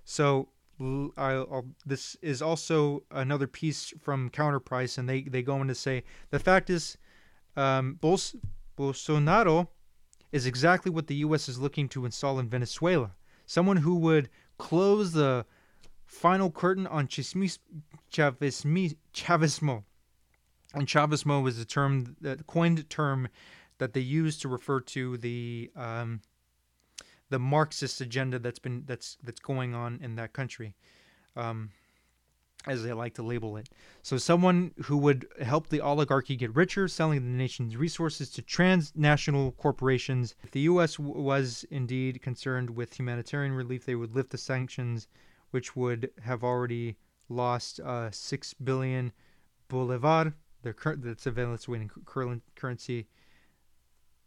So I'll, I'll, this is also another piece from Counterprice, and they, they go on to say the fact is um, Bols- Bolsonaro is exactly what the U.S. is looking to install in Venezuela. Someone who would close the final curtain on chismis Chavismo. And Chavismo was a term, the coined term that they used to refer to the um, the Marxist agenda that's been that's that's going on in that country. Um, as they like to label it. So, someone who would help the oligarchy get richer, selling the nation's resources to transnational corporations. If the U.S. Was indeed concerned with humanitarian relief, they would lift the sanctions, which would have already lost uh, six billion bolivar. Their cur- that's a Venezuelan cur- currency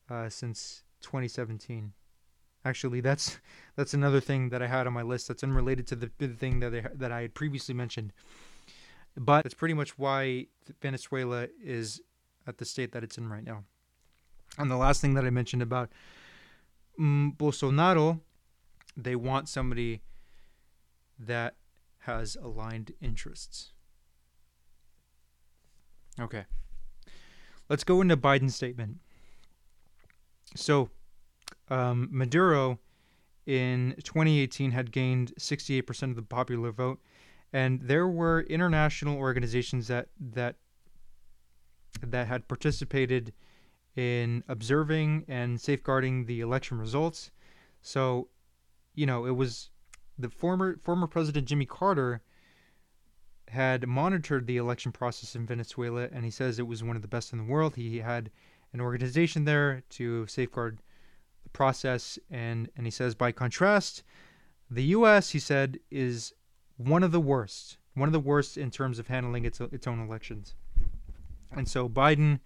uh, since 2017. Actually, that's that's another thing that I had on my list that's unrelated to the, thing that I, that I had previously mentioned. But that's pretty much why Venezuela is at the state that it's in right now. And the last thing that I mentioned about um, Bolsonaro, they want somebody that has aligned interests. Okay. Let's go into Biden's statement. So, um, Maduro in 2018 had gained 68% of the popular vote, and there were international organizations that that that had participated in observing and safeguarding the election results. So, you know, it was the former former President Jimmy Carter had monitored the election process in Venezuela, and he says it was one of the best in the world. He had an organization there to safeguard process, and and he says by contrast, the U.S. he said is one of the worst, one of the worst in terms of handling its its own elections, and so Biden.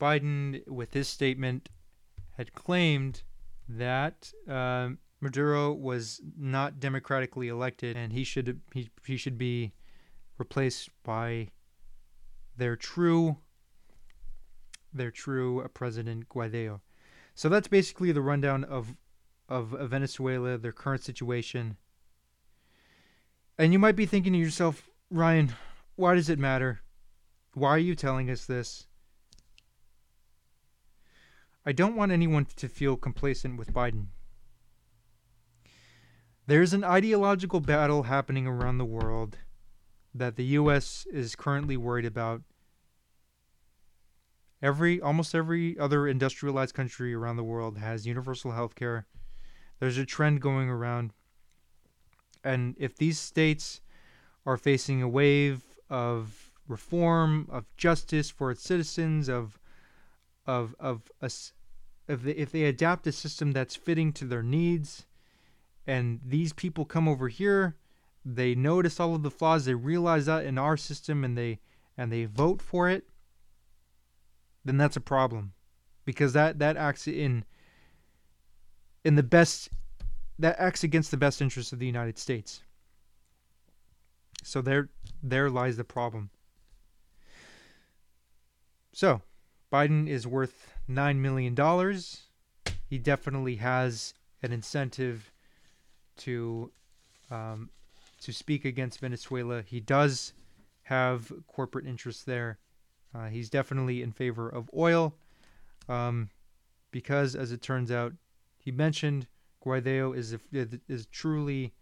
Biden, with his statement, had claimed that uh, Maduro was not democratically elected, and he should he, he should be replaced by their true their true president Guaido. So that's basically the rundown of of Venezuela, their current situation. And you might be thinking to yourself, Ryan, why does it matter? Why are you telling us this? I don't want anyone to feel complacent with Biden. There's an ideological battle happening around the world that the US is currently worried about. Every almost every other industrialized country around the world has universal health care. There's a trend going around. And if these states are facing a wave of reform, of justice for its citizens, of of of a, if they, if they adapt a system that's fitting to their needs, and these people come over here, they notice all of the flaws, they realize that in our system, and they and they vote for it, then that's a problem, because that that acts in in the best that acts against the best interests of the United States. So there there lies the problem. So, Biden is worth 9 million dollars. He definitely has an incentive to um, to speak against Venezuela. He does have corporate interests there. Uh, he's definitely in favor of oil, um, because as it turns out, he mentioned Guaido is a, is truly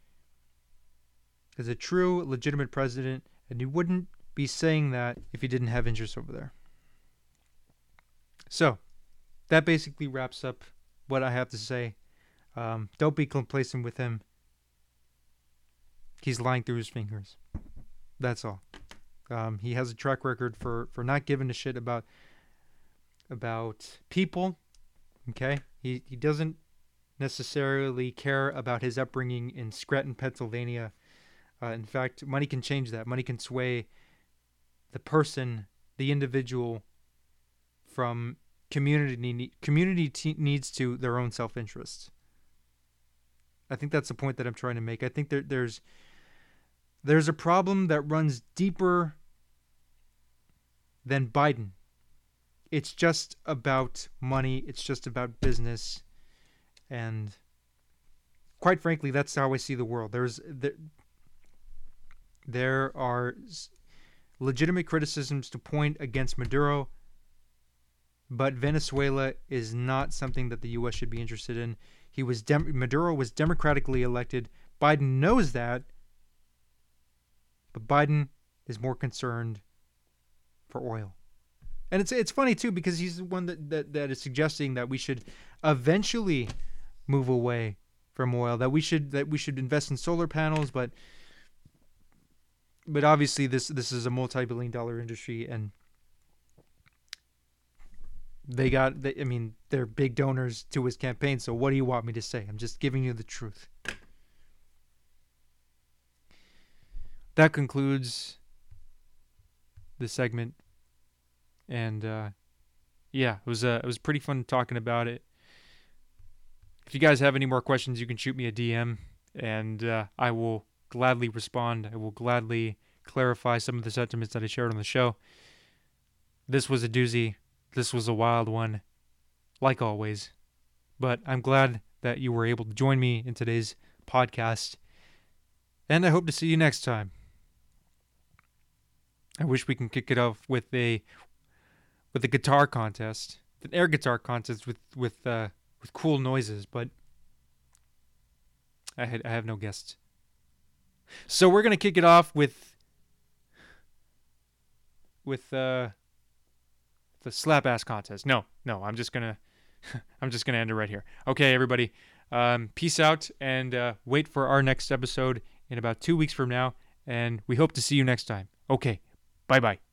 is a true legitimate president, and he wouldn't be saying that if he didn't have interests over there. So, that basically wraps up what I have to say. Um, don't be complacent with him. He's lying through his fingers. That's all. Um, he has a track record for, for not giving a shit about about people. Okay, he he doesn't necessarily care about his upbringing in Scranton, Pennsylvania. Uh, in fact, money can change that. Money can sway the person, the individual, from community community te- needs to their own self interest. I think that's the point that I'm trying to make. I think there, there's there's a problem that runs deeper than Biden. It's just about money. It's just about business, and quite frankly, that's how I see the world. There's there, there are legitimate criticisms to point against Maduro, but Venezuela is not something that the U.S. should be interested in. He was dem- Maduro was democratically elected. Biden knows that, but Biden is more concerned for oil. And it's it's funny too because he's the one that, that, that is suggesting that we should eventually move away from oil, that we should that we should invest in solar panels, but but obviously this this is a multi-billion dollar industry and they got they, I mean they're big donors to his campaign, so what do you want me to say? I'm just giving you the truth. That concludes the segment and uh, yeah, it was uh, it was pretty fun talking about it. If you guys have any more questions, you can shoot me a DM, and uh, I will gladly respond. I will gladly clarify some of the sentiments that I shared on the show. This was a doozy. This was a wild one, like always. But I'm glad that you were able to join me in today's podcast, and I hope to see you next time. I wish we can kick it off with a with a guitar contest, an air guitar contest with with uh, with cool noises, but I had I have no guests. So we're gonna kick it off with with uh, the slap ass contest. No, no, I'm just gonna I'm just gonna end it right here. Okay, everybody, um, peace out and uh, wait for our next episode in about two weeks from now, and we hope to see you next time. Okay, bye bye.